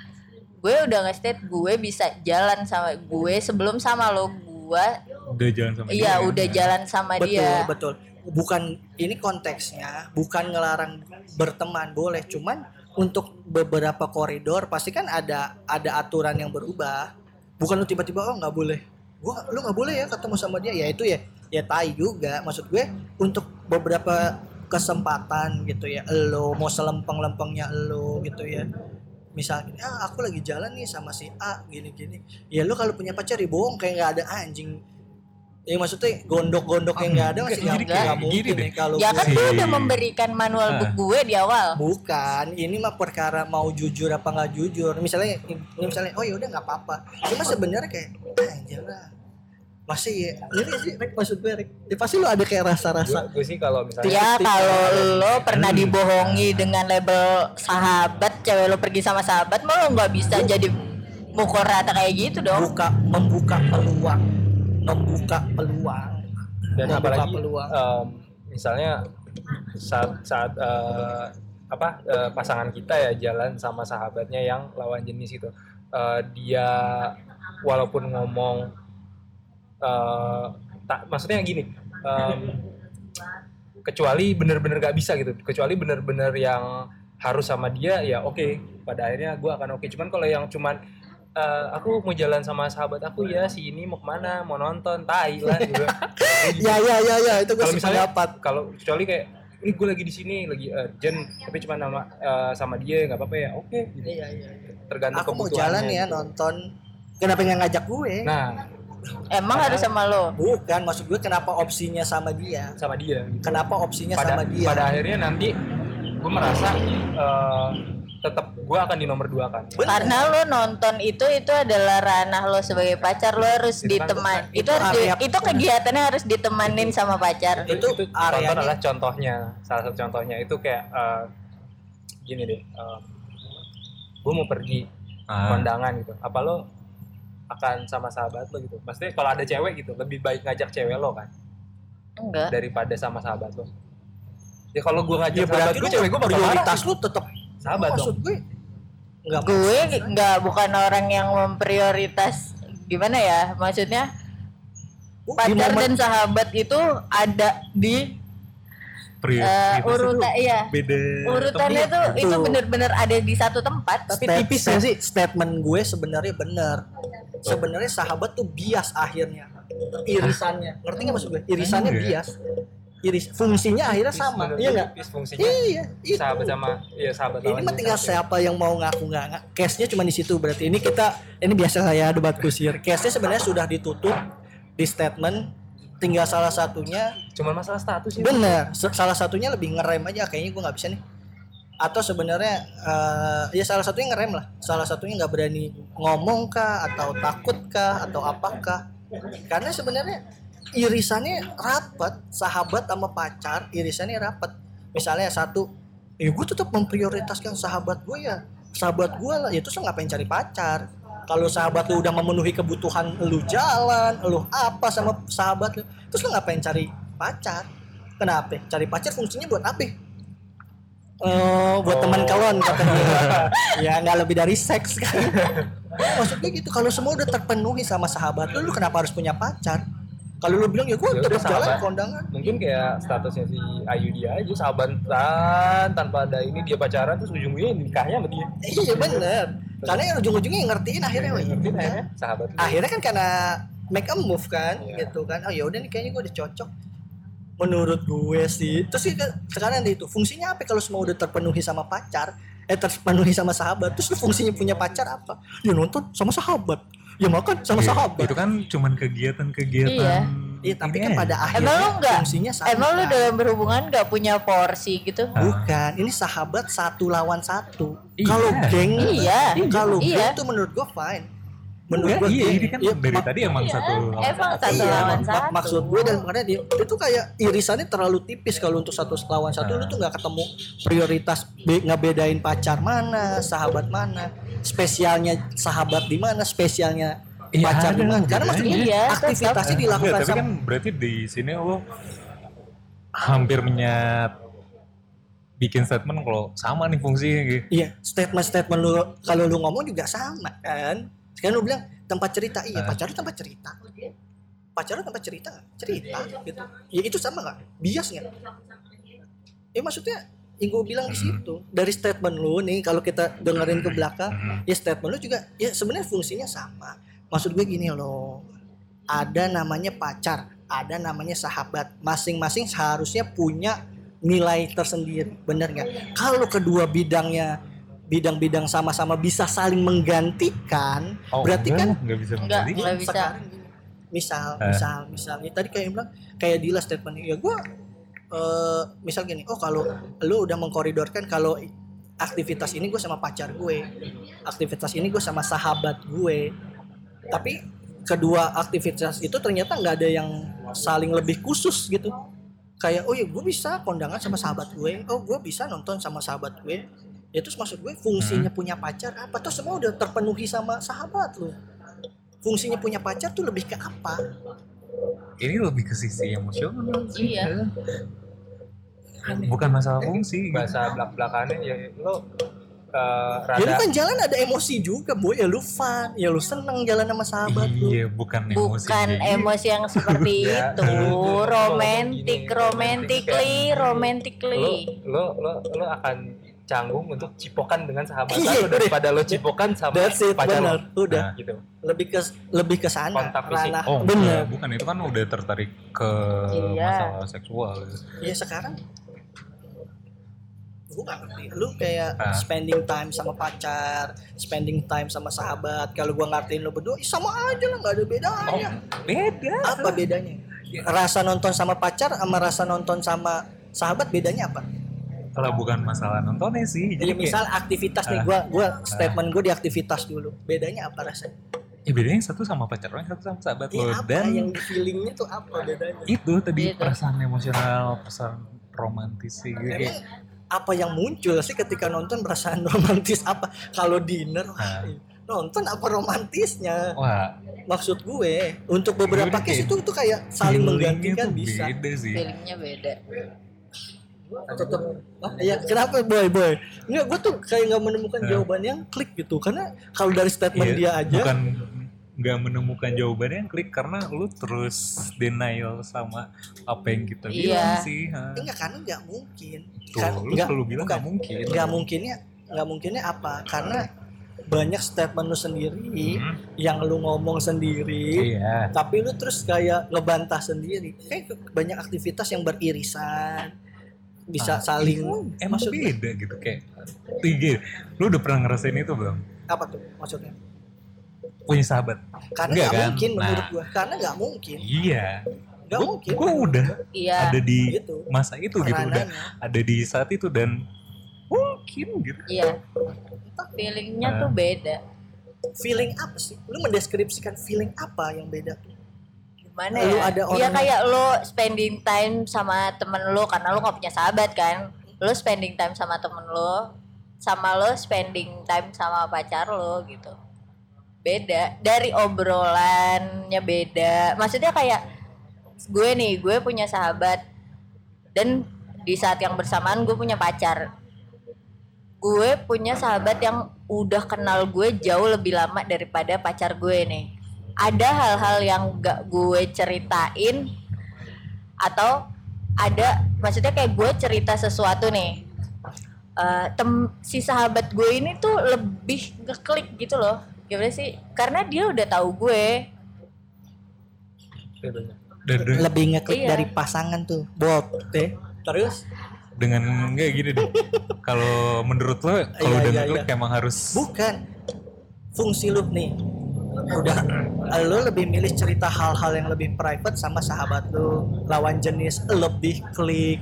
gue udah nge-state gue bisa jalan sama gue sebelum sama lo gue udah jalan sama iya dia, udah kan? jalan sama betul dia. betul. Bukan ini konteksnya bukan ngelarang berteman boleh. Cuman untuk beberapa koridor pasti kan ada ada aturan yang berubah. Bukan lu tiba-tiba oh nggak boleh. Gua lu nggak boleh ya ketemu sama dia. Ya itu ya ya tai juga. Maksud gue untuk beberapa kesempatan gitu ya lo mau selempeng-lempengnya lo gitu ya. Misalnya ah aku lagi jalan nih sama si A gini-gini. Ya lo kalau punya pacar ya bohong kayak nggak ada anjing. Ya maksudnya gondok-gondok yang nggak ada masih nggak nggak mungkin gini ya deh. kalau ya kan gue udah memberikan manual book Ah. gue di awal. Bukan ini mah perkara mau jujur apa nggak jujur. Misalnya ini misalnya oh ya udah nggak apa-apa. Cuma sebenarnya kayak ah, anjir lah masih ya ini sih Rek, maksud gue Rek. Ya, pasti lo ada kayak rasa-rasa gue sih kalau misalnya Ya kalau lo pernah Hmm. dibohongi dengan label sahabat, cewek lo pergi sama sahabat, mau lo nggak bisa jadi mukul rata kayak gitu dong. buka membuka peluang membuka peluang dan membuka apalagi peluang em, misalnya saat saat eh, apa eh, pasangan kita ya jalan sama sahabatnya yang lawan jenis itu Eh, dia walaupun ngomong eh, tak maksudnya gini em, kecuali bener-bener gak bisa gitu kecuali bener-bener yang harus sama dia ya oke pada akhirnya gue akan oke cuman kalau yang cuman eh, aku mau jalan sama sahabat aku ya si ini mau ke mana mau nonton tai lah gitu Ya ya ya ya itu gue kalau misalnya sependapat. kalau kecuali kayak ini gue lagi di sini lagi urgent tapi cuma nama eh, sama dia nggak apa-apa ya oke gitu. Iya iya. tergantung Aku mau jalan ya gitu. nonton. Kenapa nggak ngajak gue? nah Emang harus sama lo. Bukan, maksud gue kenapa opsinya sama dia? sama dia gitu. Kenapa opsinya pada sama dia? pada akhirnya nanti gue merasa eh, tetap gue akan di nomor dua kan Bener. Karena lo nonton itu itu adalah ranah lo sebagai pacar lo harus Itu kan diteman itu itu harus di- area- itu kegiatannya harus ditemanin sama pacar. Itu itu contoh areanya- adalah contohnya salah satu contohnya itu kayak eh, gini deh gue mau pergi Ah, kondangan gitu apa lo akan sama sahabat lo gitu. Maksudnya kalau ada cewek gitu lebih baik ngajak cewek lo kan? Enggak. daripada sama sahabat lo. Ya kalau gue ngajak Ya sahabat berarti gue cewek gue prioritas lu tetap sahabat dong. maksud gue enggak Gue enggak bukan orang yang memprioritas gimana ya? Maksudnya di pacar dan sahabat itu ada di pri- eh, prioritas urutan iya. beda. Urutannya tempat. tuh itu bener-bener ada di satu tempat. tapi Stat- tipis ya sih? statement gue sebenarnya benar sebenarnya sahabat tuh bias akhirnya. Irisannya. Ngerti nggak maksud gue? Irisannya Enggak. bias. Iris fungsinya akhirnya sama. iya nggak? fungsinya iya itu. sahabat sama ya sahabat ini lawan mah tinggal aja. siapa yang mau ngaku nggak nggak. Case-nya cuma di situ. Berarti ini kita ini biasa saya debat kusir. Case-nya sebenarnya sudah ditutup di statement tinggal salah satunya cuman masalah status ya Bener, se- salah satunya lebih ngerem aja kayaknya gue nggak bisa nih. Atau sebenarnya eh, ya salah satunya ngerem lah, salah satunya nggak berani ngomong kah atau takut kah atau apakah? Karena sebenarnya irisannya rapat, sahabat sama pacar irisannya rapat. Misalnya satu, ya gue tetap memprioritaskan sahabat gue ya, sahabat gue lah, ya terus ngapain cari pacar? Kalau sahabat lu udah memenuhi kebutuhan lu jalan, lu apa sama sahabat lu, terus lu ngapain cari pacar? Kenapa? Cari pacar fungsinya buat apa? Eh, buat Oh. teman kalon kata dia. ya nggak lebih dari seks kan. Maksudnya gitu, kalau semua udah terpenuhi sama sahabat lu, lu kenapa harus punya pacar? Kalau lu bilang ya gue Ya tetap jalan kondangan. mungkin kayak statusnya si Ayu dia aja sahabatan tanpa ada ini dia pacaran terus ujung-ujungnya nikahnya sama dia Iya bener. Karena yang ujung-ujungnya yang ngertiin akhirnya, oh, iya ngerti udah. akhirnya sahabat akhirnya kan karena make a move kan Iya. gitu kan. Oh ya udah nih kayaknya gue udah cocok. Menurut gue sih terus sih sekarang itu fungsinya apa? Kalau semua udah terpenuhi sama pacar eh terpenuhi sama sahabat terus lu fungsinya punya pacar apa? Ya nonton sama sahabat ya makan sama Iya, sahabat itu kan cuman kegiatan-kegiatan Iya. iya tapi kan pada akhirnya Emang lu enggak? fungsinya sama Emang lu dalam berhubungan nggak punya porsi gitu? bukan ini sahabat satu lawan satu Iya. kalau geng Iya. kalau Iya. geng tuh menurut gue fine menurut gue iya ini kan iya, dari tadi emang Iya, satu emang satu Iya, lawan mak- satu. maksud gue dan makanya dia itu kayak irisannya terlalu tipis kalau untuk satu lawan satu. Lu Nah. tuh nggak ketemu prioritas be- ngebedain pacar mana sahabat mana spesialnya sahabat di mana spesialnya Iya, pacar di mana. Karena maksud gue Iya, aktivitasnya Enggak, dilakukan tapi sama kan berarti di sini lo hampir menyat bikin statement kalau sama nih fungsinya gitu. iya statement-statement lu kalau lu ngomong juga sama kan sekarang lu bilang tempat cerita. Iya pacar lu tempat cerita. Pacar lu tempat cerita. Cerita gitu. Ya itu sama nggak? Bias nggak? Ya maksudnya yang gue bilang di situ dari statement lu nih kalau kita dengerin ke belakang Hmm. ya statement lu juga ya sebenarnya fungsinya sama. Maksud gue gini loh. Ada namanya pacar ada namanya sahabat. Masing-masing seharusnya punya nilai tersendiri. Bener nggak? Kalau kedua bidangnya bidang-bidang sama-sama bisa saling menggantikan Oh, berarti enggak, kan enggak bisa Enggak. mengganti. Nggak bisa. sekarang gini, misal Eh. misal misal ya, tadi kayak yang bilang kayak Dila statement ya gue eh misal gini oh kalau lu udah mengkoridorkan kalau aktivitas ini gue sama pacar gue aktivitas ini gue sama sahabat gue tapi kedua aktivitas itu ternyata nggak ada yang saling lebih khusus gitu kayak oh ya gue bisa kondangan sama sahabat gue oh gue bisa nonton sama sahabat gue ya terus maksud gue fungsinya punya pacar apa tuh semua udah terpenuhi sama sahabat lu fungsinya punya pacar tuh lebih ke apa Ini lebih ke sisi emosional. sih. Iya. bukan masalah fungsi gitu. bahasa belak belakannya ya lo uh, Ya lu rada kan jalan ada emosi juga, boy. Ya lu fun, ya lu seneng jalan sama sahabat lu. iya bukan emosi bukan gitu. emosi yang seperti Ya, itu lu- lu- romantic gini, romantically lo romantically lo lo lo akan canggung untuk cipokan dengan sahabat Iya, lo daripada lo cipokan sama That's it, pacar lo Udah. Nah. gitu Lebih ke lebih ke sana. Kontak fisik. ranah. Oh, bener. enggak, bukan itu kan udah tertarik ke Iya. masalah seksual. gitu. Ya sekarang gue gak ngerti lu kayak Ah. spending time sama pacar spending time sama sahabat kalau gua ngertiin lu berdua ih, sama aja lah nggak ada Oh, bedanya beda. apa bedanya rasa nonton sama pacar sama rasa nonton sama sahabat bedanya apa Kalau bukan masalah nontonnya sih. jadi Jadi misal kayak, aktivitas nih Ah. gua gua statement gue di aktivitas dulu bedanya apa rasanya ya bedanya satu sama pacar lo, yang satu sama sahabat ya lo. apa Dan yang di feelingnya tuh apa bedanya itu tadi Gitu. perasaan emosional, perasaan romantis sih. gitu. Apa yang muncul sih ketika nonton perasaan romantis apa kalau dinner wah, Ah. nonton apa romantisnya Wah, maksud gue untuk beberapa case itu tuh kayak saling menggantikan bisa Beda sih. feelingnya beda tetap ah, ya kenapa boy boy nggak gue tuh kayak nggak menemukan Eh. jawaban yang klik gitu karena kalau dari statement Iya, dia aja Bukan nggak menemukan jawabannya yang klik karena lu terus denial sama apa yang kita Iya. bilang sih. enggak karena nggak mungkin Tuh, Kan- lu nggak- selalu bilang nggak mungkin. nggak mungkinnya nggak mungkinnya apa karena banyak statement lu sendiri Hmm, yang lu ngomong sendiri Iya. tapi lu terus kayak ngebantah sendiri kayak banyak aktivitas yang beririsan bisa Ah, saling itu emang maksud- beda gitu kayak tiga lu udah pernah ngerasain itu belum apa tuh maksudnya? Punya sahabat? Karena Enggak nggak kan? mungkin menurut Nah. gua. Karena nggak mungkin. Iya. Nggak gua, mungkin. gua udah iya. ada di gitu. masa itu gitu udah ada di saat itu dan mungkin gitu. Iya. Feelingnya Ah. tuh beda. Feeling apa sih? Lu mendeskripsikan feeling apa yang beda gimana? Lu ya ada Iya orang- kayak lo spending time sama temen lo karena lo gak punya sahabat kan? Lo spending time sama temen lo sama lo spending time sama pacar lo gitu. Beda. Dari obrolannya beda. Maksudnya kayak gue nih gue punya sahabat dan di saat yang bersamaan gue punya pacar. Gue punya sahabat yang udah kenal gue jauh lebih lama daripada pacar gue nih ada hal-hal yang gak gue ceritain atau ada maksudnya kayak gue cerita sesuatu nih Eh, tem si sahabat gue ini tuh lebih ngeklik gitu loh. Gimana sih? Karena dia udah tahu gue. Dan lebih ngeklik Iya. dari pasangan tuh. Bot deh terus? Dengan nggak gini deh. Kalau menurut lo kalau Iya, udah iya, ngeklik emang harus bukan. Fungsi lu nih udah lu lebih milih cerita hal-hal yang lebih private sama sahabat lu lawan jenis lebih klik.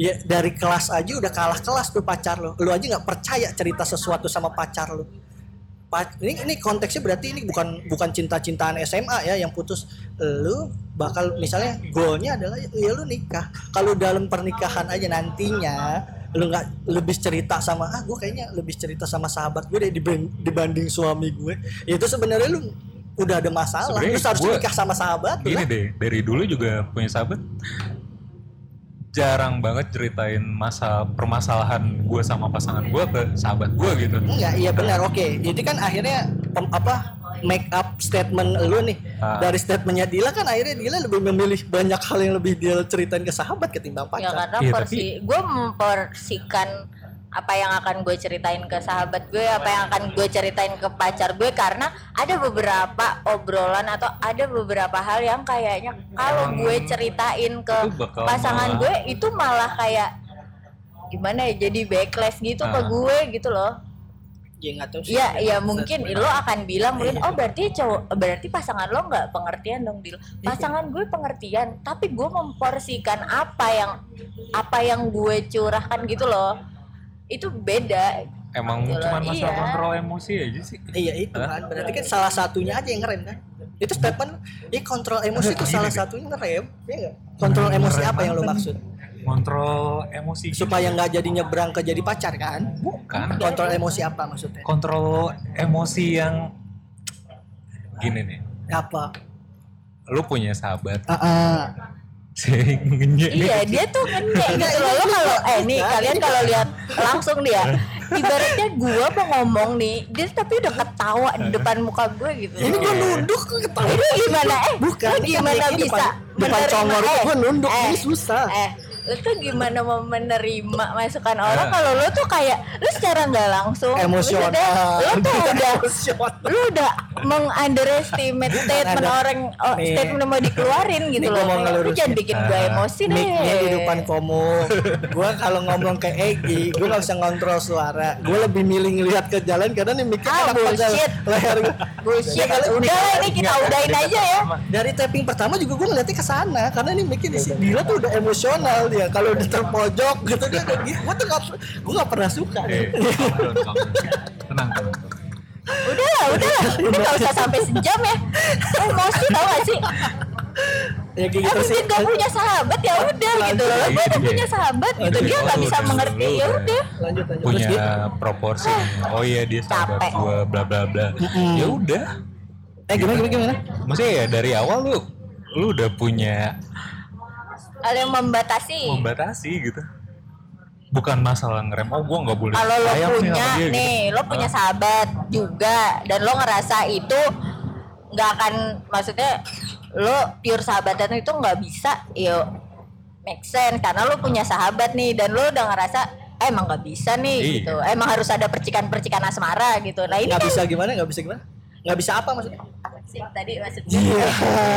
Ya dari kelas aja udah kalah kelas tuh pacar lu. Lu aja nggak percaya cerita sesuatu sama pacar lu. Ini ini konteksnya berarti ini bukan bukan cinta-cintaan SMA ya yang putus. Lu bakal misalnya goalnya adalah ya lu nikah. Kalau dalam pernikahan aja nantinya lu nggak lebih cerita sama ah gue kayaknya lebih cerita sama sahabat gue deh diban- dibanding suami gue ya itu sebenarnya lu udah ada masalah lu harus gua- nikah sama sahabat gini lah. deh dari dulu juga punya sahabat jarang banget ceritain masa permasalahan gue sama pasangan gue ke sahabat gue gitu Enggak, iya benar. Oke. Jadi kan akhirnya pem- apa make up statement lu nih. Ah. Dari statementnya Dila kan akhirnya Dila lebih memilih banyak hal yang lebih dia ceritain ke sahabat ketimbang ya pacar. karena Iya, porsi gue memporsikan apa yang akan gue ceritain ke sahabat gue apa yang akan gue ceritain ke pacar gue karena ada beberapa obrolan atau ada beberapa hal yang kayaknya kalau gue ceritain ke pasangan gue itu malah kayak gimana ya jadi backlash gitu ke Ah. gue gitu loh Ya nggak tahu sih. Iya, ya mungkin lo akan bilang mungkin oh berarti cowok berarti pasangan lo nggak pengertian dong Dil. Pasangan gue pengertian, tapi gue memporsikan apa yang apa yang gue curahkan gitu loh. Itu beda. emang Gitu cuma masalah iya. kontrol emosi aja sih Iya itu kan. Berarti kan salah satunya aja yang ngerem kan. Itu statement ya kontrol emosi itu salah satunya ngerem. Iya nggak? Kontrol emosi apa yang lo maksud? Kontrol emosi gitu. Supaya nggak jadi nyebrang ke jadi pacar kan? bukan Kontrol emosi apa maksudnya? kontrol emosi yang gini nih Apa? lu punya sahabat Ah, ah. Si ngenyek. Iya dia tuh ngenyek gitu loh. Lo kalau eh nih Bukan, kalian kalau lihat langsung dia ibaratnya gua mau ngomong nih dia tapi udah ketawa di depan muka gue gitu. Ini gue nunduk ketawa. Ini gimana eh? Bukan, ini gimana kan bisa depan- depan congor eh, gua nunduk, eh, ini susah. Eh, lu tuh gimana mau menerima masukan orang Eh. kalau lu tuh kayak lu secara nggak langsung Emosional. lu tuh udah lu udah mengunderestimate statement orang oh, statement mau dikeluarin gitu Nih loh. Lu jangan bikin gue Ah. emosi deh. Mic-nya di depan komo Gue kalau ngomong ke Egi Gue gak bisa ngontrol suara Gue lebih milih ngeliat ke jalan Karena nih mic-nya Ah, bullshit. leher Bullshit. Kalau- Udah ini kita udahin aja ya. Dari tapping pertama juga gue ngeliatnya ke sana Karena nih mic-nya di sini Dia tuh udah emosional dia Kalau udah terpojok gitu dia kayak gitu Gue tuh gak, gue gak pernah suka Eh. Tenang, tenang. Udah lah, udah lah. Ini gak usah sampai sejam ya. Emosi tau gak sih? Ya kayak Eh gitu sih mungkin gak punya sahabat ya udah gitu loh. Gue udah punya sahabat gitu. Dia gak bisa mengerti ya udah. Lanjut lanjut Terus punya dia- proporsi oh iya dia sahabat gua bla bla bla ya udah Eh gimana gimana gimana maksudnya ya dari awal lu lu udah punya Ada yang membatasi. membatasi gitu bukan masalah ngerem oh gua nggak boleh Kalau lo punya dia, nih, gitu. lo punya sahabat juga dan lo ngerasa itu nggak akan maksudnya lo pure sahabatan itu nggak bisa, yo make sense karena lo punya sahabat nih dan lo udah ngerasa eh, emang nggak bisa nih Iya. gitu, emang harus ada percikan-percikan asmara gitu. Nah ini Gak kan bisa gimana gak bisa gimana Gak bisa apa maksudnya sih tadi maksudnya? Iya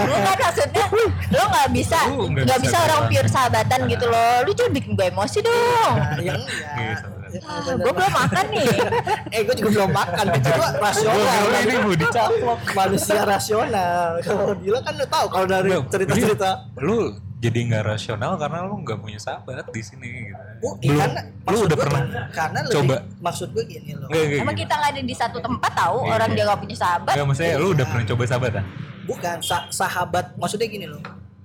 Bukan maksudnya lo nggak bisa Lu nggak bisa bisa orang pure sahabatan gitu loh. Lu jangan bikin gue emosi dong. Nah, Ya Gitu. enggak gue belum makan nih. eh gue juga belum makan itu gue rasional Gua ini mau dicaplok manusia rasional kalau Dila kan lu tahu kalau dari cerita-cerita lu jadi nggak rasional karena lu nggak punya sahabat di sini gitu. Oh, Belum- karena lu udah pernah karena lebih, coba maksud gue gini loh Nggak, nggak, Emang gini. kita nggak ada di satu tempat tahu Iya. orang dia nggak punya sahabat. Nggak, maksudnya lu udah pernah coba sahabatan bukan sa- sahabat maksudnya gini loh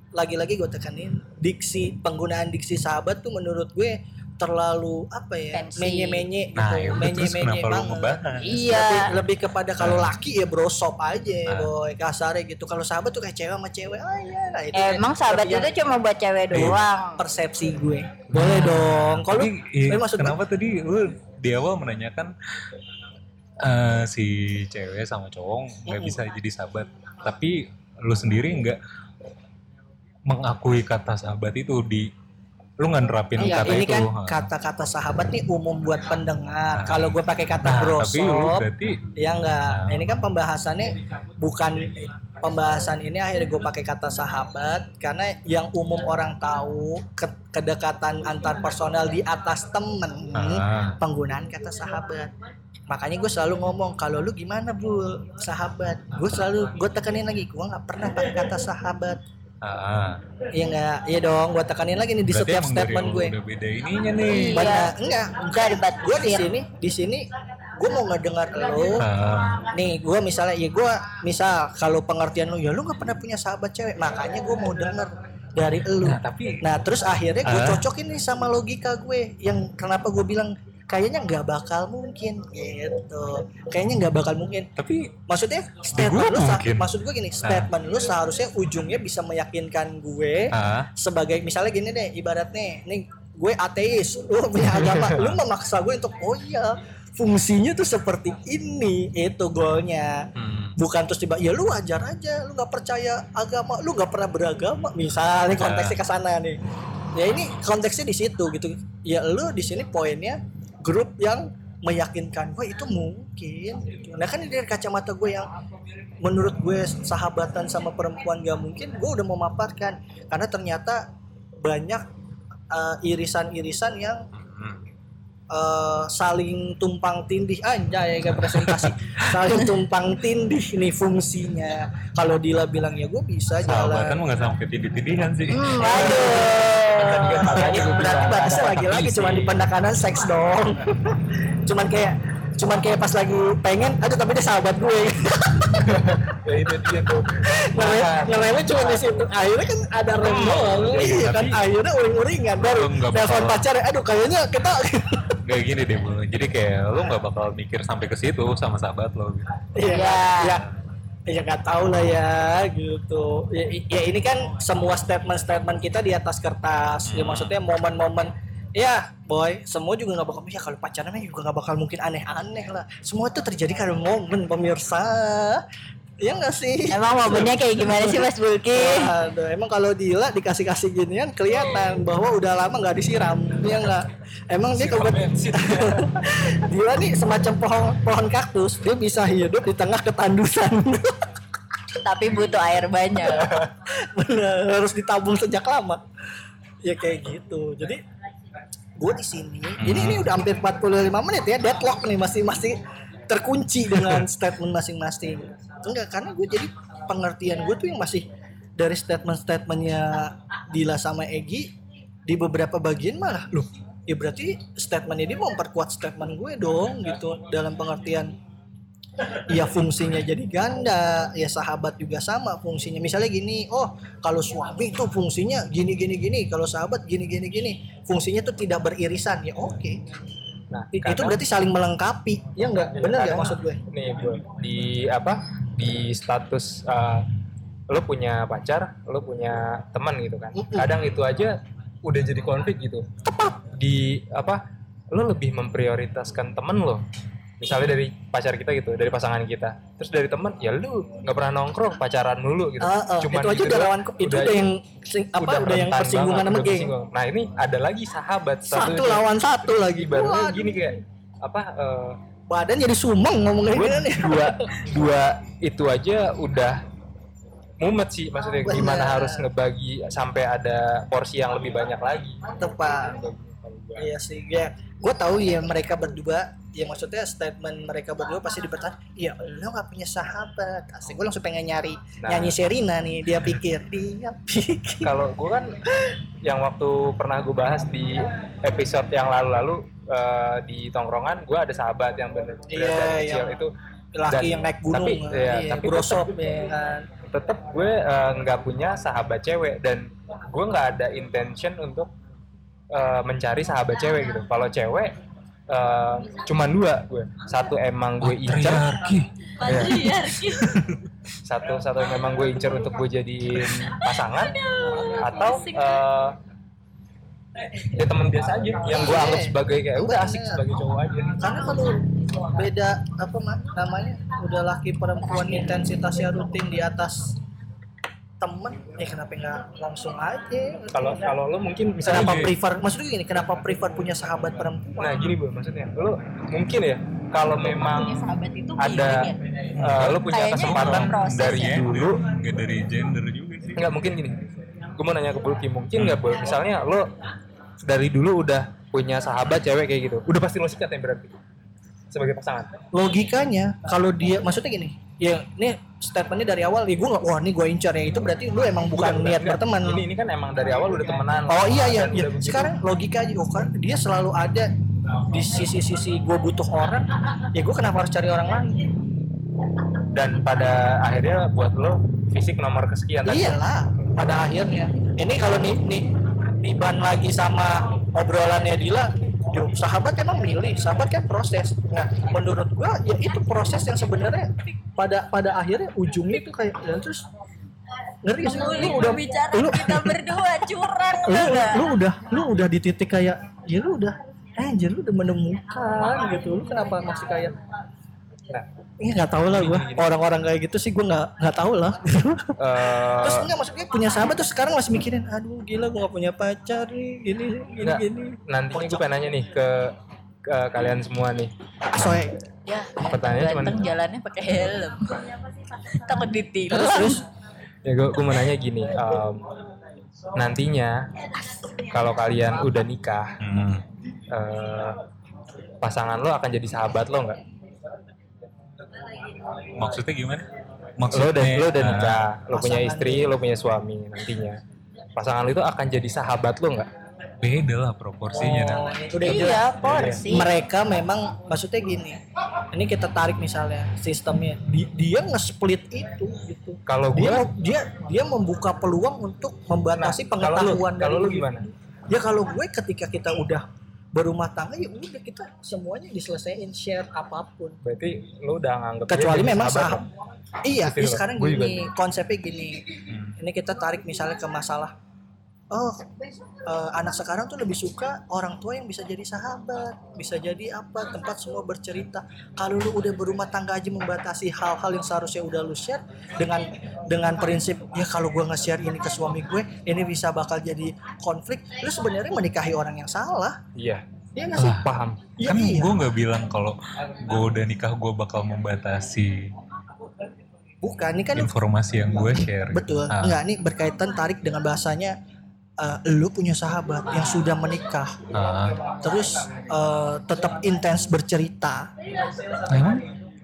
lagi-lagi gue tekanin diksi penggunaan diksi sahabat tuh menurut gue terlalu apa ya menye-menye gitu nah ya udah terus menye-menye kenapa lu banget. ngebahas? Iya. lebih, lebih kepada kalau laki ya brosop aja Nah. boy kasarnya gitu. Kalau sahabat tuh kayak cewek sama cewek oh iya nah, itu Emang kayak- sahabat yang itu cuma buat cewek doang. persepsi gue. Boleh dong. Kalau iya, eh, maksud kenapa tadi lu di awal menanyakan eh, si cewek sama cowok nggak bisa jadi sahabat tapi lu sendiri nggak mengakui kata sahabat itu di lu nggak nerapin Iya, kata ini itu kan kata-kata sahabat nih umum buat pendengar. Nah. Kalau gue pakai kata nah, brosop, tapi lu berarti ya enggak. Nah. Ini kan pembahasannya bukan pembahasan ini akhirnya gue pakai kata sahabat karena yang umum orang tahu ke- kedekatan antar personal di atas temen ah, penggunaan kata sahabat. Makanya gue selalu ngomong kalau lu gimana bu sahabat, gue selalu gue tekanin lagi gue nggak pernah pakai kata sahabat. Ah, Iya enggak, iya dong, gue tekanin lagi nih di berarti setiap statement gue. udah beda ininya nih. Iya. Benar, enggak, Enggak debat gue di sini di sini gue mau ngedengar lo Ah, nih gue misalnya ya gue misal kalau pengertian lu ya lu nggak pernah punya sahabat cewek. Makanya gue mau denger dari lu. Nah tapi nah terus akhirnya gue Ah. cocokin nih sama logika gue yang kenapa gue bilang kayaknya nggak bakal mungkin gitu. Kayaknya nggak bakal mungkin. Tapi maksudnya statement lu mungkin. maksud gue gini statement lu seharusnya ujungnya bisa meyakinkan gue ah, sebagai misalnya gini deh ibaratnya nih gue ateis lu punya agama lu memaksa gue untuk oh iya fungsinya tuh seperti ini itu goalnya. Hmm, bukan terus tiba ya lu wajar aja lu nggak percaya agama lu nggak pernah beragama. Misalnya konteksnya ke sana nih. Ya ini konteksnya di situ gitu. Ya lu di sini poinnya grup yang meyakinkan gue itu mungkin gitu. nah kan dari kacamata gue yang menurut gue sahabatan sama perempuan gak mungkin gue udah memaparkan karena ternyata banyak eh, irisan-irisan yang hmm. eh, saling tumpang tindih anjay kayak presentasi saling tumpang tindih nih fungsinya kalau Dila bilang ya gue bisa sahabatan jalan mah nggak sampai tidih-tidihan sih Hmm, Aduh, waduh. berarti batasnya lagi-lagi cuma di pendekanan seks dong. cuman kayak cuman kayak pas lagi pengen, aduh tapi dia sahabat gue. ya itu dia tuh Ngelemnya cuma di situ. Akhirnya kan ada rem doang. Iya, Iya kan akhirnya uring-uringan baru telepon pacar, aduh kayaknya kita Gak gini deh Bu. Jadi kayak lu nggak bakal mikir sampai ke situ sama sahabat lo gitu. Iya. Iya. Ya. ya nggak tahu lah ya gitu ya, ya ini kan semua statement-statement kita di atas kertas ya maksudnya momen-momen ya boy semua juga nggak bakal ya kalau pacaran juga nggak bakal mungkin aneh-aneh lah semua itu terjadi karena momen pemirsa ya nggak sih Emang momennya kayak gimana sih Mas Bulki? Aduh, emang kalau Dila dikasih-kasih ginian kelihatan bahwa udah lama nggak disiram, ya nggak? Emang dia kebetulan Dila nih semacam pohon pohon kaktus, dia bisa hidup di tengah ketandusan. Tapi butuh air banyak. Bener, harus ditabung sejak lama. Ya kayak gitu. Jadi gue di sini, ini ini udah hampir 45 menit ya, deadlock nih masih masih terkunci dengan statement masing-masing. Enggak, karena gue jadi pengertian gue tuh yang masih dari statement-statementnya Dila sama Egi di beberapa bagian malah loh ya berarti statementnya dia mau memperkuat statement gue dong gitu dalam pengertian. Ya fungsinya jadi ganda ya sahabat juga sama fungsinya. Misalnya gini oh kalau suami tuh fungsinya gini gini gini kalau sahabat gini gini gini fungsinya tuh tidak beririsan. Ya oke. Nah, itu berarti saling melengkapi ya enggak? Ya, bener kadang gak maksud gue? nih gue di apa di status uh, lo punya pacar lo punya teman gitu kan. Kadang itu aja udah jadi konflik gitu. Di apa lo lebih memprioritaskan temen lo. Misalnya dari pacar kita gitu dari pasangan kita. Terus dari teman ya lu nggak pernah nongkrong pacaran dulu gitu. Ah, ah, itu aja gitu udah lawan itu udah, yang sing- apa udah, yang rentan persinggungan banget, sama udah geng. nah ini ada lagi sahabat. Satu satunya. lawan satu lagi. Waduh, gini kayak apa eh, badan jadi sumeng ngomongin gue nih dua dua itu aja udah mumet sih maksudnya Bener. gimana harus ngebagi sampai ada porsi yang lebih banyak lagi. Tepat iya sih ya. Gue tahu ya mereka berdua ya maksudnya statement mereka berdua pasti dipertanya iya lo gak punya sahabat. Asik gue langsung pengen nyari Nah. nyanyi Serina nih dia pikir dia pikir. Kalau gue kan yang waktu pernah gue bahas di episode yang lalu-lalu eh, di tongkrongan gue ada sahabat yang bener Iya, dari kecil yang- itu. laki Dan- yang naik gunung tapi, kan. iya, iya, tapi brosop ya kan. tetap gue eh, nggak punya sahabat cewek dan gue nggak ada intention untuk eh, mencari sahabat cewek gitu. Kalau cewek eh, cuman dua gue. Satu emang gue incer. Patriarki. satu satu memang gue incer untuk gue jadiin pasangan. Atau eh, ya teman biasa aja yang gue anggap sebagai kayak udah asik sebagai cowok aja. Karena kalau beda apa Ma- namanya udah laki perempuan intensitasnya rutin di atas temen ya kenapa nggak langsung aja? Kalau kalau lo mungkin misalnya kenapa gini, prefer maksudnya gini kenapa prefer punya sahabat perempuan? Nah gini bu maksudnya. Lo mungkin ya kalau memang Punya sahabat itu ada ya. eh, lo punya Kayaknya kesempatan proses dari ya. dulu Nggak dari gender juga sih. nggak mungkin gini. Gue mau nanya ke Bulky mungkin nggak bu? Misalnya lo dari dulu udah punya sahabat cewek kayak gitu. Udah pasti lo sikat ya berarti? Sebagai pasangan? Logikanya kalau dia maksudnya gini ya ini statementnya dari awal ya gue nggak wah ini gue incar ya itu berarti lu emang bukan, niat enggak. berteman. Ini ini kan emang dari awal udah temenan. Oh iya iya, iya. udah sekarang logika aja oh, kan dia selalu ada di sisi-sisi gue butuh orang ya gue kenapa harus cari orang lain? Dan pada akhirnya buat lo fisik nomor kesekian tadi iyalah pada akhirnya. Ini kalau nih nih diban lagi sama obrolannya Dila yo, sahabat emang milih sahabat kan proses nah menurut gua ya itu proses yang sebenarnya pada pada akhirnya ujungnya itu kayak dan terus ngerti gak sih lu udah pembicaraan lu kita berdua curang lu, nggak? lu udah lu udah di titik kayak ya lu udah anjir lu udah menemukan gitu lu kenapa masih kayak Nah. Iya nggak tahu lah gua orang-orang kayak gitu sih gua nggak nggak tahu lah Eh, terus enggak maksudnya punya sahabat terus sekarang masih mikirin aduh gila gua gak punya pacar nih gini gini Nggak. gini nantinya gue pengen nanya nih ke, ke kalian semua nih asoy Ya, Pertanyaannya cuman- ganteng jalannya pakai helm. Takut ditiru. terus terus ya gue gue mau nanya gini em, nantinya kalau kalian udah nikah Hmm. eh, pasangan lo akan jadi sahabat lo nggak Maksudnya gimana? lo udah lo udah ah, nikah lo punya istri lo punya suami nantinya pasangan lo itu akan jadi sahabat lo nggak beda lah proporsinya. Oh, Nah. udah. Iya, porsi. mereka memang maksudnya gini ini kita tarik misalnya sistemnya Di- dia nge-split itu gitu kalau gue dia dia dia membuka peluang untuk membatasi Nah, kalau lu- pengetahuan kalau lu gimana? ya kalau gue ketika kita udah berumah tangga ya udah kita semuanya diselesaikan share apa pun. Berarti lu udah nganggep kecuali memang sahab iya ini sekarang gini konsepnya gini. Hmm. ini kita tarik misalnya ke masalah oh eh, anak sekarang tuh lebih suka orang tua yang bisa jadi sahabat bisa jadi apa tempat semua bercerita kalau lu udah berumah tangga aja membatasi hal-hal yang seharusnya udah lu share dengan dengan prinsip ya kalau gua nge-share ini ke suami gue ini bisa bakal jadi konflik lu sebenarnya menikahi orang yang salah iya Iya nggak sih? Lah, paham Iya, kan iya. gue nggak bilang kalau gue udah nikah gue bakal membatasi Bukan, ini kan informasi yang gue share. Betul. Ah. Enggak, ini berkaitan tarik dengan bahasanya eh, lu punya sahabat yang sudah menikah, Ah, terus eh, tetap intens bercerita. nah, emang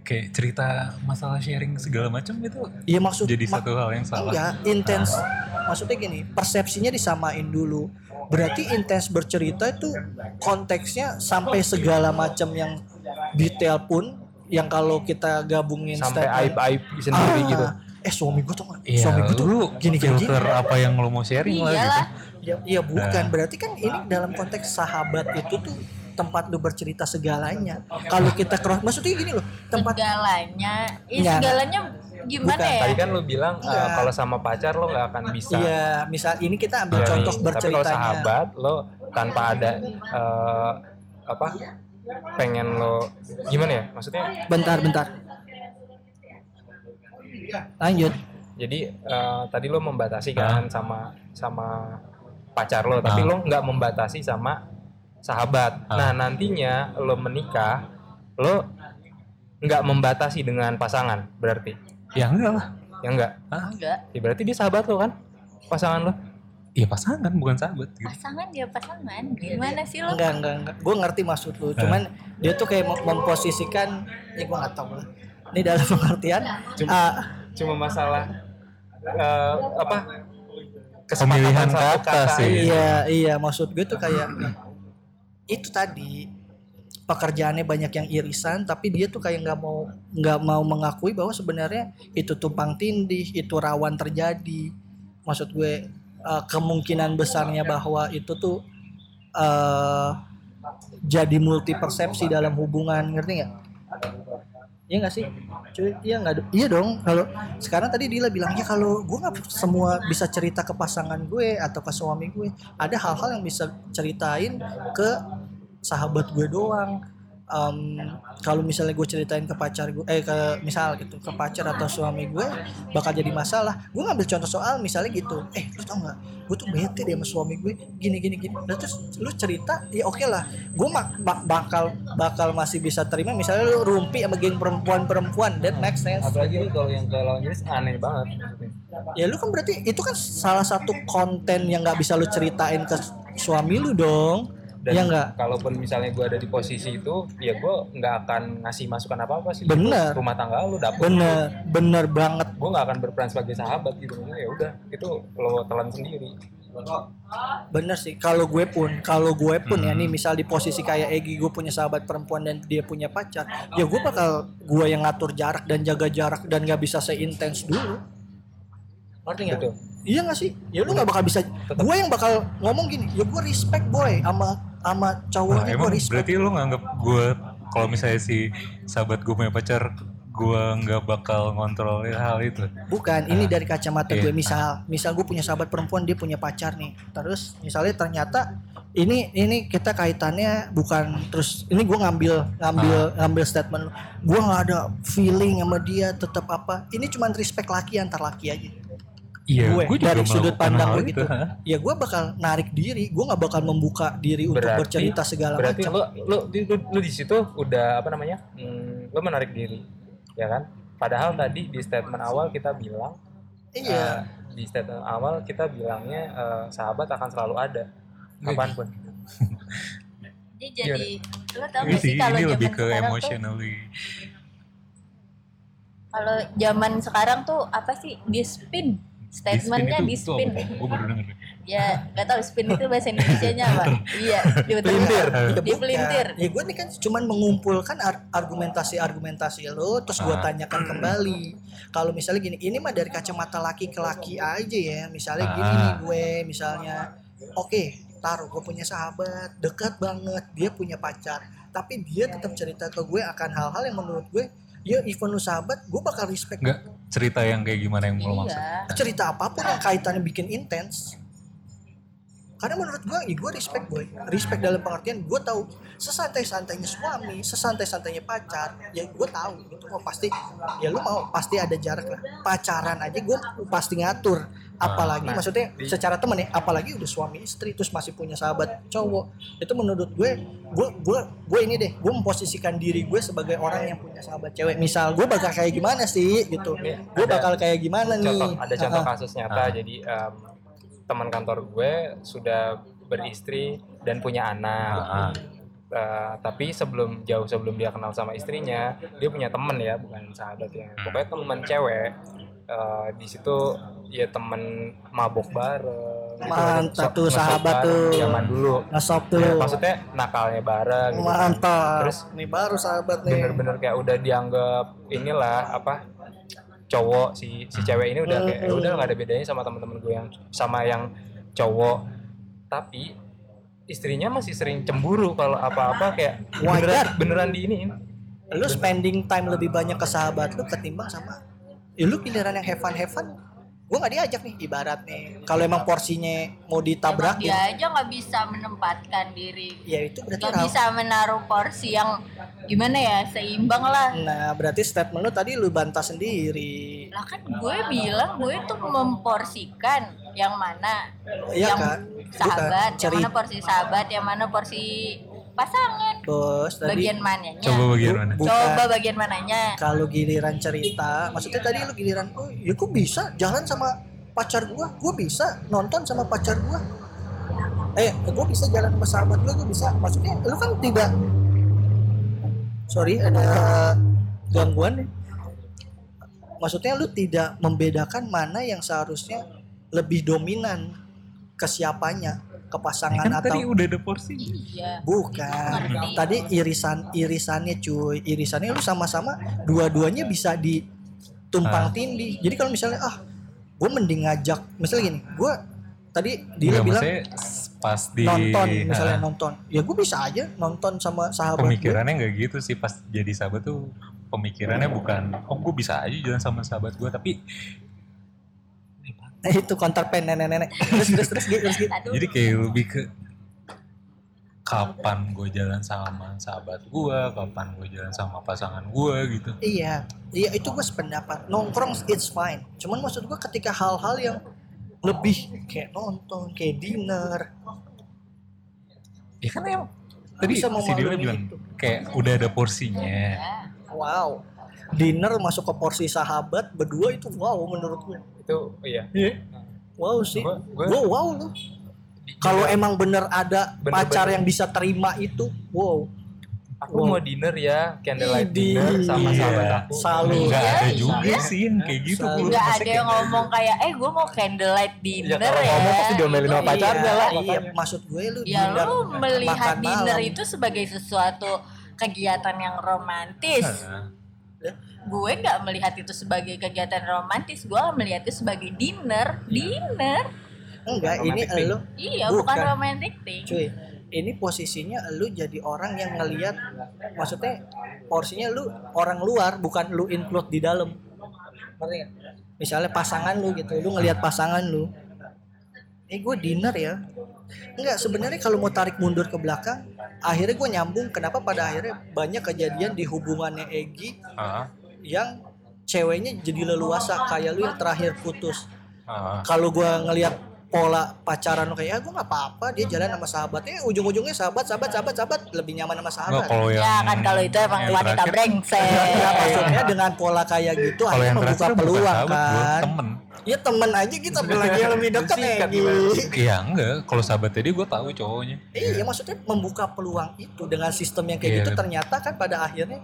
kayak cerita masalah sharing segala macam itu Iya maksud jadi ma- satu hal yang salah. Enggak, intens. Maksudnya gini, persepsinya disamain dulu. Berarti intens bercerita itu konteksnya sampai segala macam yang detail pun yang kalau kita gabungin sampai aib aib sendiri Ah, gitu Eh suami gue tuh Iya, suami gue tuh lu gini gini. filter apa yang lo mau sharing lah gitu. Ya, iya bukan, Nah. berarti kan ini dalam konteks sahabat itu tuh tempat lu bercerita segalanya. Kalau kita cross, maksudnya gini loh, tempat segalanya ya segalanya gimana Bukan, ya tadi kan lu bilang eh, Enggak. kalau sama pacar lo nggak akan bisa Iya, misal ini kita ambil Iya, contoh tapi kalau berceritanya. sahabat lo tanpa ada eh, apa pengen lo gimana ya maksudnya Bentar, bentar. Lanjut. jadi eh, tadi lo membatasi kan sama sama pacar lo tapi Ah. lo nggak membatasi sama sahabat Ah. nah nantinya lo menikah lo nggak membatasi dengan pasangan berarti Ya enggak lah. ya enggak enggak ya berarti dia sahabat lo kan pasangan lo Iya pasangan bukan sahabat gitu. pasangan ya pasangan gimana sih lo Enggak, enggak, enggak. Gue ngerti maksud lu. Cuman dia tuh kayak mem- memposisikan, ya gue nggak tahu lah. Ini dalam pengertian, Cuma- ah, cuma masalah eh, apa Pemilihan satu kata sih. iya, iya. Maksud gue tuh kayak itu tadi pekerjaannya banyak yang irisan, tapi dia tuh kayak nggak mau nggak mau mengakui bahwa sebenarnya itu tumpang tindih, itu rawan terjadi. Maksud gue eh, kemungkinan besarnya bahwa itu tuh eh jadi multi persepsi dalam hubungan, ngerti nggak? Iya nggak sih? Cuy, iya nggak? Iya dong. Kalau sekarang tadi Dila bilang ya kalau gue nggak semua bisa cerita ke pasangan gue atau ke suami gue, ada hal-hal yang bisa ceritain ke sahabat gue doang. Em, kalau misalnya gue ceritain ke pacar gue, eh ke misal gitu ke pacar atau suami gue bakal jadi masalah. Gue ngambil contoh soal misalnya gitu, eh lu tau nggak? Gue tuh bete deh sama suami gue, gini gini gini. Nah, terus lu cerita, ya oke lah. Gue mak- bak- bakal bakal masih bisa terima. Misalnya lu rumpi sama geng perempuan-perempuan, that makes sense. apalagi lu kalau yang ke lawan jenis aneh banget. Ya lu kan berarti itu kan salah satu konten yang nggak bisa lu ceritain ke suami lu dong. Dan ya enggak? kalaupun misalnya gue ada di posisi itu ya gue nggak akan ngasih masukan apa apa sih Bener. Itu rumah tangga lu dapet Bener, bener banget. gue nggak akan berperan sebagai sahabat gitu ya udah itu lo telan sendiri Bener sih. Kalau gue pun, kalau gue pun ya Hmm. nih misal di posisi kayak Egi gue punya sahabat perempuan dan dia punya pacar, ya gue bakal gue yang ngatur jarak dan jaga jarak dan nggak bisa seintens dulu. Ngerti nggak? Iya gak sih? Ya lu nggak bakal bisa. Gue yang bakal ngomong gini, ya gue respect boy sama sama Nah, cowoknya gue emang respect. berarti lo nganggap gue kalau misalnya si sahabat gue punya pacar gue nggak bakal ngontrol hal itu. Bukan, ini dari kacamata iya. gue misal, misal gue punya sahabat perempuan, dia punya pacar nih. Terus misalnya ternyata ini ini kita kaitannya bukan terus ini gue ngambil ngambil ngambil statement gue nggak ada feeling sama dia tetap apa ini cuma respect laki antar laki aja Iya, gue gue dari sudut pandang gue itu, gitu. ha? ya gue bakal narik diri gue nggak bakal membuka diri untuk Berarti- bercerita segala berarti macam. lo lo di, lu, lu di situ udah apa namanya hmm, lo menarik diri ya kan? Padahal tadi di statement awal kita bilang iya. eh, di statement awal kita bilangnya eh, sahabat akan selalu ada kapan pun. Ini jadi lo tau gak sih, kalau lebih ke sekarang tuh emotionally. kalau zaman sekarang tuh apa sih di spin statementnya di spin. Gue baru denger. ya nggak tahu spin itu bahasa Indonesia nya apa iya di pelintir di Ya pelintir ya gue nih kan cuman mengumpulkan ar- argumentasi-argumentasi lo terus gue Ah. tanyakan kembali. Kalau misalnya gini ini mah dari kacamata laki ke laki aja ya. Misalnya gini Ah. nih gue misalnya oke taruh gue punya sahabat dekat banget dia punya pacar. Tapi dia tetap cerita ke gue akan hal-hal yang menurut gue ya even lu sahabat gue bakal respect Enggak cerita yang kayak gimana yang lo maksud? Iya. cerita apa pun yang kaitannya bikin intens karena menurut gue ya gue respect boy. Respect dalam pengertian gue tahu sesantai-santainya suami sesantai-santainya pacar ya gue tahu. Gitu oh pasti ya lu mau pasti ada jarak lah. Pacaran aja gue pasti ngatur. Apalagi Nah, maksudnya di- secara temen ya apalagi udah suami istri terus masih punya sahabat cowok. Itu menurut gue gue gue gue ini deh gue memposisikan diri gue sebagai orang yang punya sahabat cewek. Misal gue bakal kayak gimana sih gitu. Gue Ada- bakal kayak gimana nih. contoh ada contoh kasus nyata Ah. jadi em, teman kantor gue sudah beristri dan punya anak. Ah, ah. Eh, tapi sebelum jauh sebelum dia kenal sama istrinya dia punya temen ya bukan sahabat ya. Pokoknya teman cewek. Eh, di situ ya temen mabok bareng. Gitu. Mantap So- tuh, sahabat tuh. zaman dulu. Ngesop tuh. Ya, maksudnya nakalnya bareng gitu. mantap. Terus nih baru sahabat nih. bener-bener kayak udah dianggap inilah apa cowok si si cewek ini udah kayak "Ya udah nggak ada bedanya sama teman-teman gue yang sama yang cowok. Tapi istrinya masih sering cemburu kalau apa-apa kayak Wajar. beneran beneran di ini lu spending time lebih banyak ke sahabat lu ketimbang sama ya lu pilihan yang have fun have fun gue nggak diajak nih ibarat nih. Kalau emang porsinya mau Emang ditabrak dia aja nggak bisa menempatkan diri. Ya itu berarti ram- bisa menaruh porsi yang gimana ya seimbang lah. Nah berarti statement lu tadi lu bantah sendiri. Lah kan gue bilang gue tuh memporsikan yang mana? Iya yang kan? sahabat Bukan, yang mana porsi sahabat yang mana porsi pasangan. Bos tadi bagian mananya Coba bagian mana? bukan coba bagian mananya kalau giliran cerita maksudnya tadi lu giliran oh ya kok bisa? Jalan sama pacar gua? Gua bisa nonton sama pacar gua? Eh gua bisa jalan sama sahabat lu gua bisa. Maksudnya lu kan tidak sorry ada gangguan nih. Maksudnya lu tidak membedakan mana yang seharusnya lebih dominan ke siapanya ke Ya pasangan kan atau tadi udah ada porsi. iya Bukan. Tadi irisan irisannya cuy, irisannya lu sama-sama dua-duanya bisa ditumpang Ah. tindih. Jadi kalau misalnya ah gue mending ngajak misalnya gini, gue tadi dia Enggak, bilang pas di nonton misalnya Ah, nonton. Ya gue bisa aja nonton sama sahabat gue. pemikirannya nggak gitu sih pas jadi sahabat tuh pemikirannya bukan oh gue bisa aja jalan sama sahabat gue tapi Nah, itu kontak pen nenek-nenek. Terus terus terus gitu terus gitu. Jadi kayak lebih ke kapan gue jalan sama sahabat gue kapan gue jalan sama pasangan gue gitu Iya, iya itu gue sependapat. Nongkrong it's fine. Cuman maksud gue ketika hal-hal yang lebih kayak nonton, kayak dinner, ya kan yang tadi bisa si memaklumi bilang itu. kayak udah ada porsinya ya. Wow. Dinner masuk ke porsi sahabat berdua itu wow menurut gue. Itu iya Wow sih. Gua- gua- Gue wow loh. Kalau emang bener ada Bener-bener. pacar yang bisa terima itu, wow. aku mau dinner ya candlelight Idih. dinner sama Iya. sahabat aku Salut. nggak Iya, ada iya. juga sih yang kayak gitu Selalu. Nggak ada yang ngomong kayak eh gue mau candlelight dinner kalau ya ngomong pasti diomelin sama pacarnya iya, lah, Iya, maksud gue lu ya dinner lu melihat makan dinner malam. itu sebagai sesuatu kegiatan yang romantis Nah, gue nggak melihat itu sebagai kegiatan romantis gue melihat itu sebagai dinner. Dinner. Enggak ini Romantic lu iya Bukan. bukan, romantic thing. Cuy ini posisinya lu jadi orang yang ngelihat maksudnya porsinya lu orang luar bukan lu include di dalam. Ngerti misalnya pasangan lu gitu lu ngelihat pasangan lu. Eh gue dinner ya enggak sebenarnya kalau mau tarik mundur ke belakang akhirnya gue nyambung. Kenapa pada akhirnya banyak kejadian di hubungannya Egi ah, yang ceweknya jadi leluasa kayak lu yang terakhir putus. Ah. kalau gua ngelihat pola pacaran lu kayak ya gue nggak apa-apa dia jalan sama sahabatnya ujung-ujungnya sahabat sahabat sahabat sahabat lebih nyaman sama Nggak, sahabat kalau yang ya kan kalau itu emang yang wanita terakhir- brengsek. Ya, maksudnya dengan pola kayak gitu kalau akhirnya yang membuka terakhir bukan peluang sahabat kan. temen. Ya temen aja kita apalagi yang lebih dekat ya Sikat Gi. Iya enggak, kalau sahabat tadi gue tahu cowoknya. iya maksudnya membuka peluang itu dengan sistem yang kayak Iya. gitu ternyata kan pada akhirnya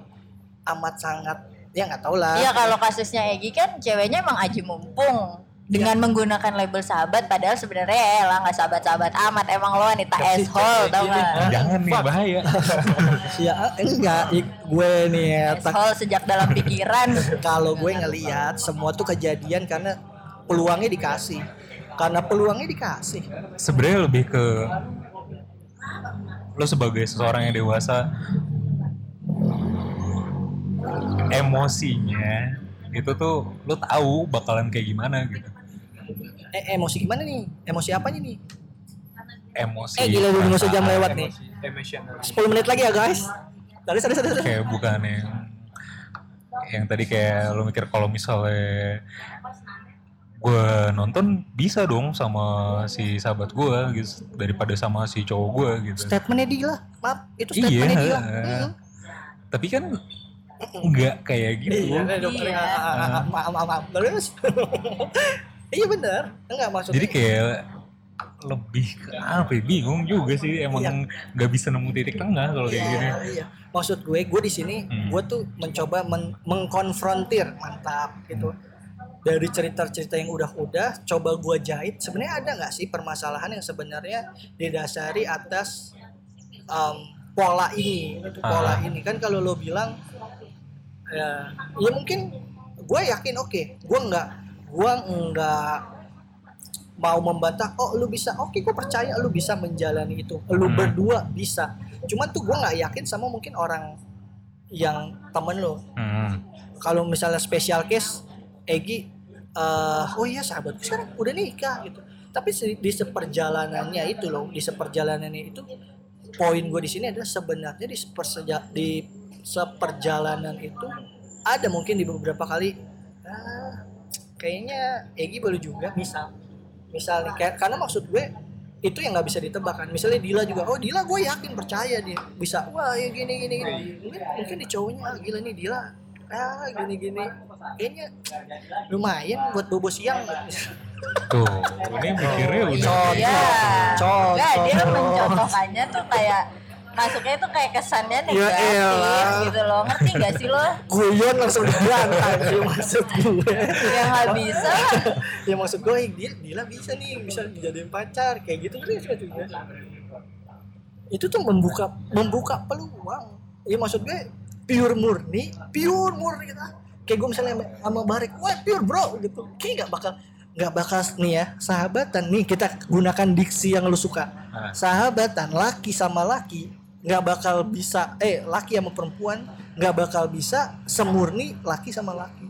amat sangat ya nggak tahu lah. Iya kalau kasusnya Egi kan ceweknya emang aji mumpung dengan menggunakan label sahabat padahal sebenarnya ya lah nggak sahabat-sahabat amat. Emang lo wanita asshole tau nggak? Jangan nih bahaya. ya enggak ik- gue nih ya asshole sejak dalam pikiran. Kalau gue ngelihat semua tuh kejadian karena peluangnya dikasih. Karena peluangnya dikasih. Sebenarnya lebih ke lo sebagai seseorang yang dewasa emosinya itu tuh lo tahu bakalan kayak gimana gitu Eh, emosi gimana nih? Emosi apanya nih? emosi Eh gila udah nggak jam lewat nih. Emosi- emotional 10 menit lagi ya guys. Tadi tadi tadi. kayak bukan yang yang tadi kayak lo mikir kalau misalnya gue nonton bisa dong sama si sahabat gue gitu daripada sama si cowok gue gitu Statementnya Dila. Maaf, itu Iya. statementnya Dila. Hmm. tapi kan nggak kayak gitu Iya. Iya. Ah, ah, ah, Maaf, maaf, maaf. Iya benar. Enggak maksudnya. jadi kayak lebih ke apa ya, bingung juga sih emang nggak bisa nemu titik tengah kalau kayak gini Iya, iya. Maksud gue, gue di sini, Hmm. gue tuh mencoba men- mengkonfrontir, mantap gitu. Dari cerita-cerita yang udah-udah, coba gue jahit. Sebenarnya ada nggak sih permasalahan yang sebenarnya didasari atas em, pola ini, gitu, pola Ah. ini kan kalau lo bilang, ya, ya mungkin gue yakin oke, gue nggak, gue nggak mau membantah oh lu bisa. Oke gue percaya lu bisa menjalani itu. Lu Hmm. berdua bisa. Cuman tuh gue nggak yakin sama mungkin orang yang temen lu. Hmm. kalau misalnya special case Egi eh oh iya sahabatku sekarang udah nikah gitu. Tapi di seperjalanannya itu loh di seperjalanannya itu poin gue di sini adalah sebenarnya di seperseja- di seperjalanan itu ada mungkin di beberapa kali ah, kayaknya Egi baru juga misal. Misal nih kayak karena maksud gue itu yang nggak bisa ditebak kan. Misalnya Dila juga oh Dila gue yakin percaya dia. Bisa wah ya gini gini gini. Mungkin mungkin di cowoknya ah, gila nih Dila. Ah gini gini. Kayaknya lumayan buat bobo siang. Tuh ini mikirnya udah Contoh. Iya. Contoh. Enggak, dia mencontohkannya tuh kayak masuknya tuh kayak kesannya Ya negatif elah. gitu loh. Ngerti gak sih lo? guyon langsung diberantai ya maksud gue Ya nggak bisa. ya maksud gue dia Dila bisa nih bisa dijadiin pacar kayak gitu kan juga juga itu tuh membuka membuka peluang ya maksud gue pure murni pure murni gitu kayak gue misalnya sama Barik wah pure bro gitu kayak nggak bakal nggak bakal nih ya sahabatan nih kita gunakan diksi yang lu suka Ah. sahabatan laki sama laki nggak bakal bisa eh laki sama perempuan nggak bakal bisa semurni laki sama laki.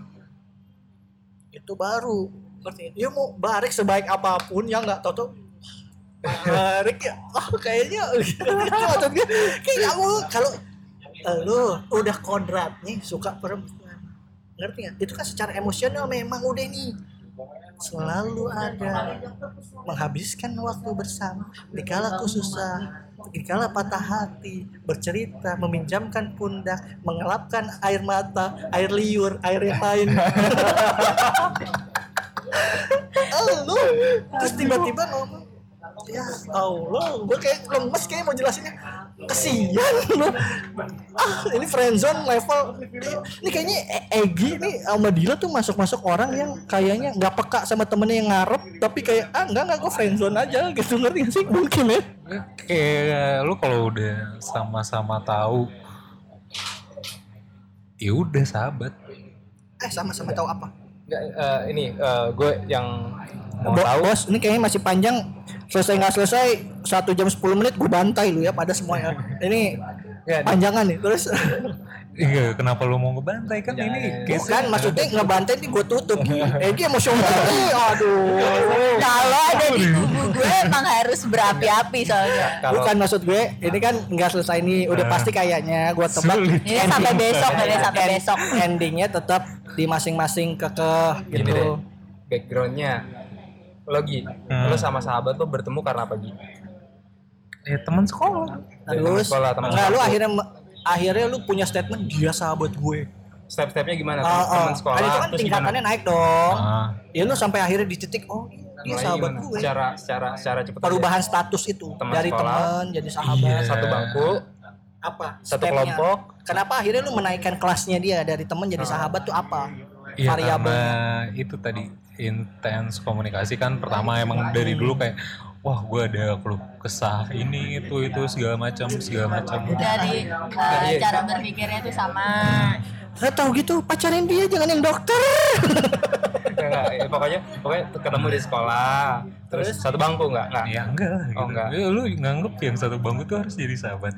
Itu baru. Ngerti? Dia mau barik sebaik apa pun ya nggak tahu tuh barik ya oh kayaknya. Itu maksudnya kayak mau. Kalau eh, lu udah kodratnya suka perempuan. Ngerti nggak? Itu kan secara emosional memang udah nih. Selalu ada. Menghabiskan waktu bersama dikala ku susah dikala patah hati bercerita meminjamkan pundak mengelapkan air mata air liur air yang lain. Oh, lu terus tiba-tiba ngomong ya Allah gue kayak lemes kayak mau jelasinnya kesian. Lu ah ini friendzone level. Ini kayaknya Egi nih sama Dila tuh masuk-masuk orang yang kayaknya nggak peka sama temennya yang ngarep tapi kayak ah enggak enggak gue friendzone aja gitu. Ngerti sih? Mungkin ya. Kayak lu kalau udah sama-sama tahu ya udah sahabat. Eh sama-sama tahu apa? Nggak, eh, ini eh, gue yang mau Bo- tahu. bos ini kayaknya masih panjang selesai nggak selesai satu jam 10 menit gue bantai lu ya pada semuanya. Ini ya, panjangan nih terus. Iya kenapa lu mau ngebantai? Kan Jangan. ini case bukan maksudnya ngebantai nih gue tutup. Egi emosional Ih, aduh. Kalau ada di kubu gue emang harus berapi-api soalnya. bukan maksud gue ini kan nggak selesai nih udah Ah. pasti kayaknya gue tebak. Ini sampai besok, ini sampai besok. endingnya tetap di masing-masing kekeh gini gitu deh backgroundnya lo Gi, Hmm. lo sama sahabat lo bertemu karena apa Gi? ya teman sekolah terus sekolah, teman nggak lu akhirnya akhirnya lu punya statement dia sahabat gue step-stepnya gimana Ah, ah. teman sekolah Kan itu kan terus tingkatannya gimana? naik dong ah, ya lu sampai akhirnya di titik oh dia Mulai sahabat gimana? gue secara secara secara cepet aja. perubahan status itu Teman dari sekolah. teman jadi sahabat Iya. satu bangku apa satu kelompok kenapa akhirnya lu menaikkan kelasnya dia dari teman jadi sahabat tuh apa Karena variabelnya. itu tadi intens komunikasi kan pertama emang dari dulu kayak wah gue ada keluh kesah ini itu itu segala macam segala macam dari uh, cara berpikirnya tuh sama Gak tau gitu pacarin dia jangan yang dokter. Enggak, ya, pokoknya pokoknya ketemu di sekolah terus, satu bangku enggak enggak ya enggak lah Oh, gitu. enggak. Ya, lu nganggep yang satu bangku tuh harus jadi sahabat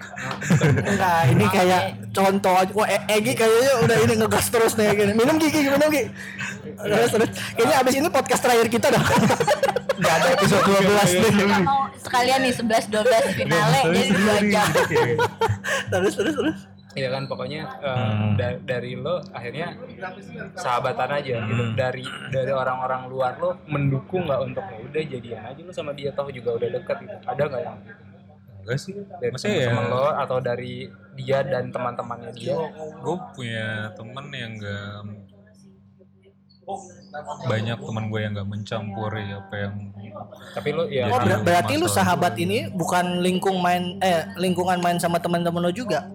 Enggak, ini kayak contoh aja. Wah, E- Egi kayaknya udah ini ngegas terus nih gini. Minum gigi, minum gigi. Terus, terus. Kayaknya abis ini podcast terakhir kita dah. Enggak ada episode 12 nih. kita mau sekalian nih 11 12 finale jadi dua jam Terus, terus, terus. Iya kan pokoknya eh, Hmm. da- dari lo akhirnya sahabatan aja gitu Hmm. dari dari orang-orang luar lo mendukung nggak untuk ya udah jadian aja lo sama dia toh juga udah deket gitu ada nggak yang gitu? enggak sih dari maksudnya ya teman lo atau dari dia dan teman-temannya dia gue punya temen yang enggak banyak teman gue yang nggak mencampuri apa yang tapi lo ya Oh, ber- berarti lu sahabat ini bukan lingkung main eh lingkungan main sama teman-teman lu juga.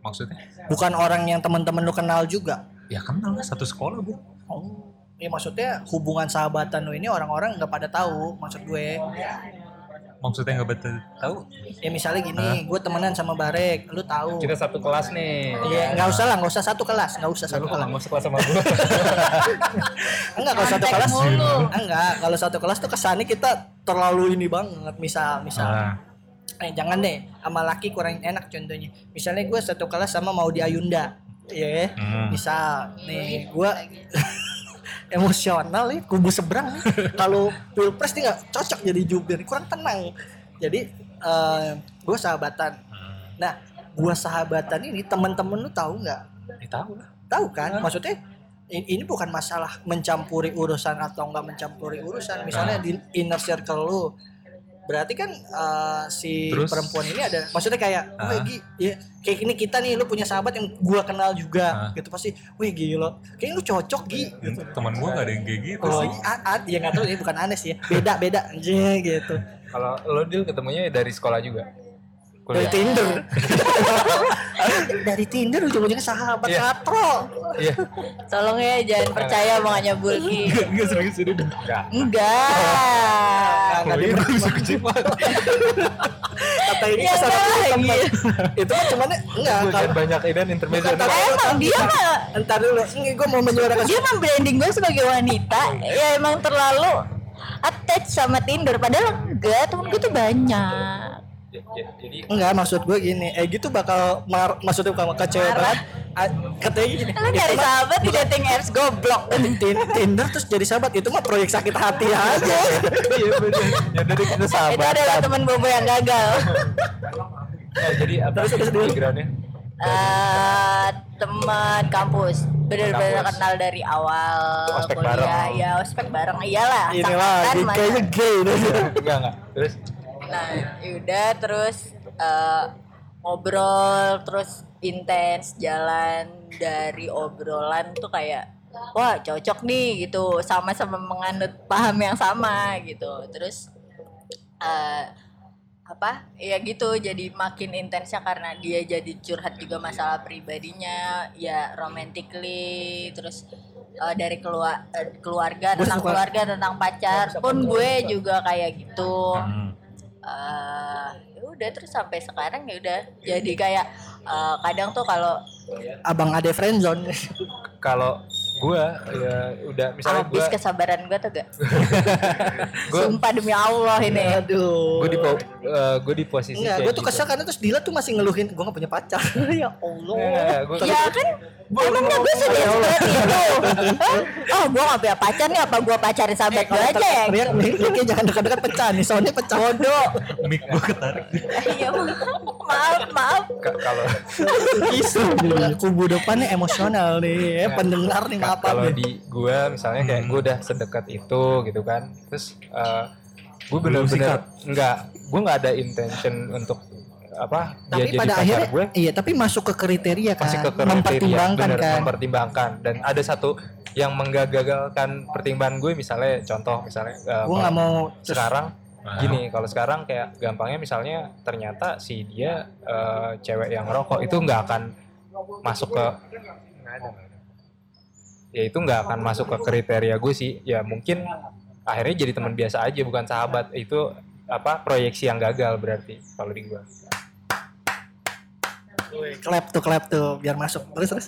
maksudnya Bukan orang yang teman-teman lu kenal juga. ya kenal lah satu sekolah gue Oh. Ya maksudnya hubungan sahabatan lu ini orang-orang nggak pada tahu maksud gue. Maksudnya nggak betul tahu Ya misalnya gini, gue temenan sama Barek, lu tahu. kita satu kelas nih Iya, nggak usah lah, nggak usah satu kelas, nggak usah satu Lu kelas. kalau mau sekelas sama gue Enggak kalau satu kelas. mulu. Enggak, kalau satu kelas tuh kesannya kita terlalu ini banget. Misal, misal. nah Eh jangan deh, sama laki kurang enak contohnya. Misalnya gue satu kelas sama mau di Ayunda. Iya. hmm. Misal nih gue emosional nih kubu seberang nih. Kalau pilpres nih nggak cocok jadi jubir, kurang tenang. Jadi eh gue sahabatan. Nah, gue sahabatan ini temen-temen lu tahu nggak? ya tahu lah Tahu kan? Maksudnya i- ini bukan masalah mencampuri urusan atau nggak mencampuri urusan. Misalnya di inner circle lu, berarti kan eh, si Terus? perempuan ini ada, maksudnya kayak, Ah. wah ya kayak ini kita nih, lu punya sahabat yang gua kenal juga, Ah. gitu pasti, wih gila, kayaknya lu cocok Gi, gitu. teman gue gak ada yang kayak gitu Oh, sih a- a- ya nggak tahu ini bukan aneh sih ya, beda beda, anjing gitu. kalau lo deal ketemunya dari sekolah juga Dari kuliah Tinder, dari Tinder ujung-ujungnya sahabat Iya. katro. iya. Tolong ya jangan percaya omongannya Bulki. Enggak serius ini dah. enggak enggak Nggak iya, di- Kata ini ya enggak lagi. teman. Itu kan cuman enggak Gue kalau kan banyak ini intermezzo emang dia mah Entar dulu, ini gue mau menyuarakan dia membranding gue sebagai wanita. Ya emang terlalu attach sama Tinder. Padahal enggak temen gue tuh banyak. Ya- ya- jadi Enggak, maksud gue gini, eh gitu bakal mar maksudnya bukan kecewa banget. Katanya gini, lu itu nyari sahabat di dating apps goblok. Tin- Tinder terus jadi sahabat itu mah proyek sakit hati aja. iya bener. Ya dari kita itu sahabat adalah teman bobo yang gagal. Nah, jadi apa Terus, sih terus, backgroundnya? Eh, teman kampus. Bener-bener Kampus. kenal dari awal Ospek kuliah. bareng. ya ospek bareng. Iyalah Ini sangkatan lagi mana. kayaknya gay. Enggak enggak. Terus nah yaudah terus eh, ngobrol terus intens jalan dari obrolan tuh kayak wah cocok nih gitu. Sama-sama menganut paham yang sama gitu. Terus eh, apa? Ya gitu jadi makin intensnya karena dia jadi curhat juga masalah pribadinya ya romantically terus eh, dari keluar eh, keluarga tentang keluarga tentang pacar pun gue juga kayak gitu. Hmm. Eh ya udah terus sampai sekarang ya udah jadi kayak eh, kadang tuh kalau Abang Ade friendzone. kalau gua ya udah misalnya habis gua kesabaran gue tuh gak Gua- sumpah demi Allah ini Aduh. gua di po- eh, gua di posisi Enggak, gue tuh gitu. kesel karena terus Dila tuh masih ngeluhin gue gak punya pacar. ya Allah. Gua- ya kan emang gak gue sedih seperti itu oh gue gak punya pacar nih apa gue pacarin sahabat gue aja ya jangan dekat-dekat pecah nih, soalnya pecah. Bodoh. mic gue ketarik iya maaf maaf ka- kalau Isu. Kubu depannya emosional nih, ya. pendengar nih apa kalau di gua misalnya kayak Hmm. gua udah sedekat itu gitu kan terus eh gue Belum bener-bener nggak gue nggak ada intention untuk apa Tapi dia jadi pada pacar akhirnya, gue iya tapi masuk ke kriteria kan, masih ke kriteria mempertimbangkan bener, kan. mempertimbangkan. Dan ada satu yang menggagalkan pertimbangan gue misalnya contoh misalnya eh, Gue nggak mau sekarang Nah, gini kalau sekarang kayak gampangnya misalnya ternyata si dia eh, cewek yang rokok itu nggak akan masuk ke ya itu nggak akan masuk ke kriteria gue sih. Ya mungkin akhirnya jadi teman biasa aja bukan sahabat. Itu apa proyeksi yang gagal berarti kalau di gua. Clap tuh clap tuh biar masuk. Terus terus?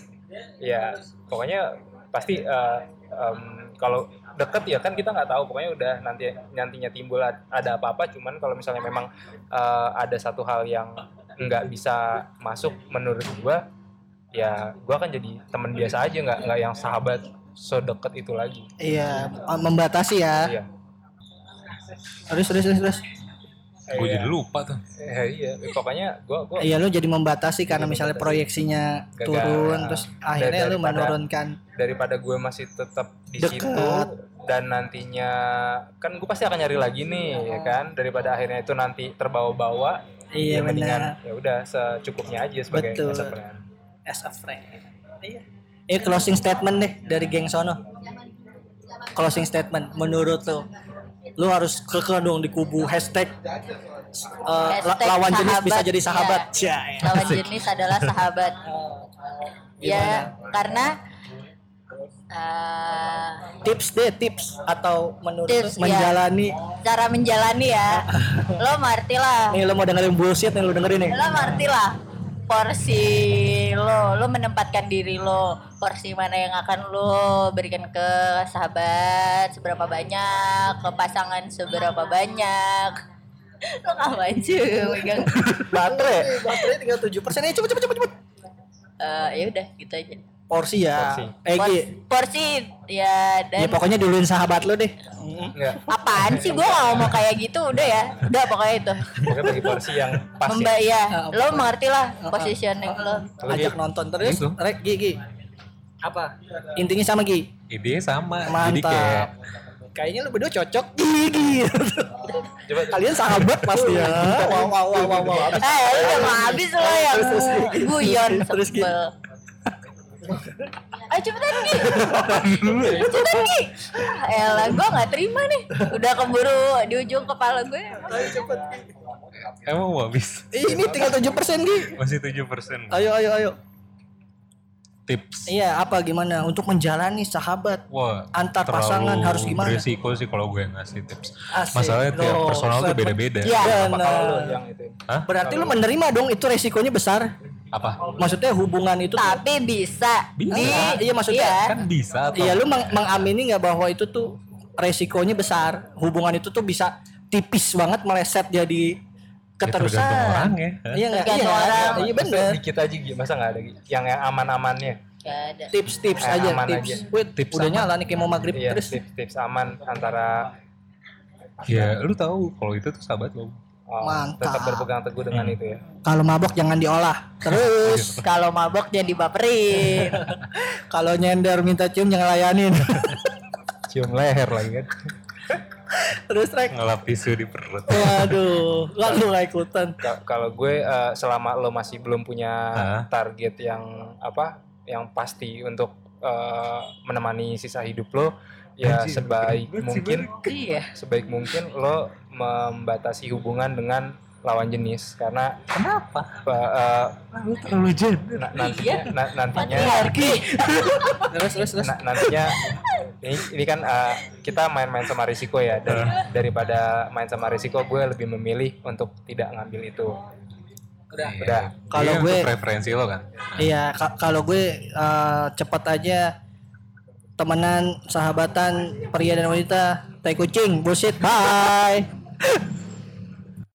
Ya pokoknya pasti eh, em, kalau deket ya kan kita nggak tahu. Pokoknya udah nanti nantinya timbul ad- ada apa-apa. Cuman kalau misalnya memang eh, ada satu hal yang nggak bisa masuk menurut gua ya gua kan jadi teman biasa aja nggak nggak yang sahabat sedekat itu lagi iya membatasi ya iya terus terus terus terus gue Iya. jadi lupa tuh Eh, iya pokoknya gua gua iya lu jadi membatasi karena Jadi misalnya membatasi. proyeksinya Gagal. turun Nah, terus akhirnya lu daripada- menurunkan daripada gue masih tetap di Deket. situ dan nantinya kan gue pasti akan nyari lagi nih ya kan daripada akhirnya itu nanti terbawa-bawa iya ya mendingan benar ya udah secukupnya aja sebagai Betul. As a friend. Iya. Eh closing statement deh dari geng sono. Closing statement menurut lu lu harus kekeh dong di kubu. Hashtag uh, Hashtag lawan jenis bisa sahabat, jadi sahabat. Iya. ya, lawan jenis adalah sahabat. Ya karena eh, tips deh tips. Atau menurut Tips, lu iya. menjalani. Cara menjalani ya. Lo ngerti lah. Nih lu mau dengerin bullshit nih lu dengerin nih. Lo ngerti lah porsi lo lo menempatkan diri lo porsi mana yang akan lo berikan ke sahabat seberapa banyak ke pasangan seberapa banyak. Lo ngapain sih megang? Baterai. Baterai tinggal tujuh persen. Cepet cepet cepet cepet. Eh, ya udah gitu aja porsi ya. Porsi. eh porsi ya ya dan pokoknya duluin sahabat lu deh. Enggak, apaan sih? Gue gak mau kayak gitu. Udah ya. Udah pokoknya itu. Pokoknya bagi porsi yang pas Memba ya. ya lo mengerti lah positioning lo. Ajak nonton terus. Gitu. rek Gi Gi. Apa? intinya sama Gi? Ide sama. Jadi kayak mantap kayaknya lu berdua cocok. Gi Gi. Coba kalian sahabat pasti ya. Wow wow wow wow, wow. eh udah mau habis lo yang Terus, terus, guyon Terus, Gi. sebel Ayo cepetan Ki. Cepetan Ki. Ah, Elah gue gak terima nih. Udah keburu di ujung kepala gue. Emang mau habis? Ini tinggal tujuh persen Gi masih 7 persen. Ayo ayo ayo tips iya apa gimana untuk menjalani sahabat Wah, Antar pasangan harus gimana? Beresiko sih kalau gue ngasih tips. Asik. Masalahnya tiap personal tuh beda-beda. Iya lu Benar. yang itu? Hah? berarti lu menerima dong itu resikonya besar Apa? maksudnya hubungan itu tuh- Tapi bisa Bisa. Di- Iya, maksudnya iya. Kan bisa atau Iya lu meng- mengamini nggak bahwa itu tuh resikonya besar hubungan itu tuh bisa tipis banget meleset jadi Ya, keterusan orangnya. iya nggak iya orang. iya Masa bener Dikit aja gitu, masa nggak ada yang yang aman-amannya? Ada tips-tips Eh, aja aman tips aja. Wait, Tips udah aman. nyala nih kayak mau maghrib Iya, terus tips-tips aman antara Ya, lu tahu kalau itu tuh sahabat lo. oh, Mantap. tetap berpegang teguh dengan itu ya. kalau mabok jangan diolah terus Kalau mabok jangan dibaperin kalau nyender minta cium jangan layanin Cium leher lagi kan. Terus rek Ngelap tisu di perut. waduh lalu nggak ikutan Ka- Kalau gue eh, selama lo masih belum punya Hah? target yang apa, yang pasti untuk eh, menemani sisa hidup lo, ya Anjir, sebaik mungkin, Iya sebaik mungkin lo membatasi hubungan dengan lawan jenis. Karena Kenapa? eh, Lu terlalu gender. na- nantinya na- nantinya Patriarki. Terus terus terus. Na- nantinya ini, ini kan uh, kita main-main sama risiko ya. Dari, daripada main sama risiko gue lebih memilih untuk tidak ngambil itu. Udah. Udah. Kalau Iya, gue- preferensi lo kan. Iya, ka- kalau gue eh, cepet aja. Temenan, sahabatan, pria dan wanita, tai kucing, bullshit, bye.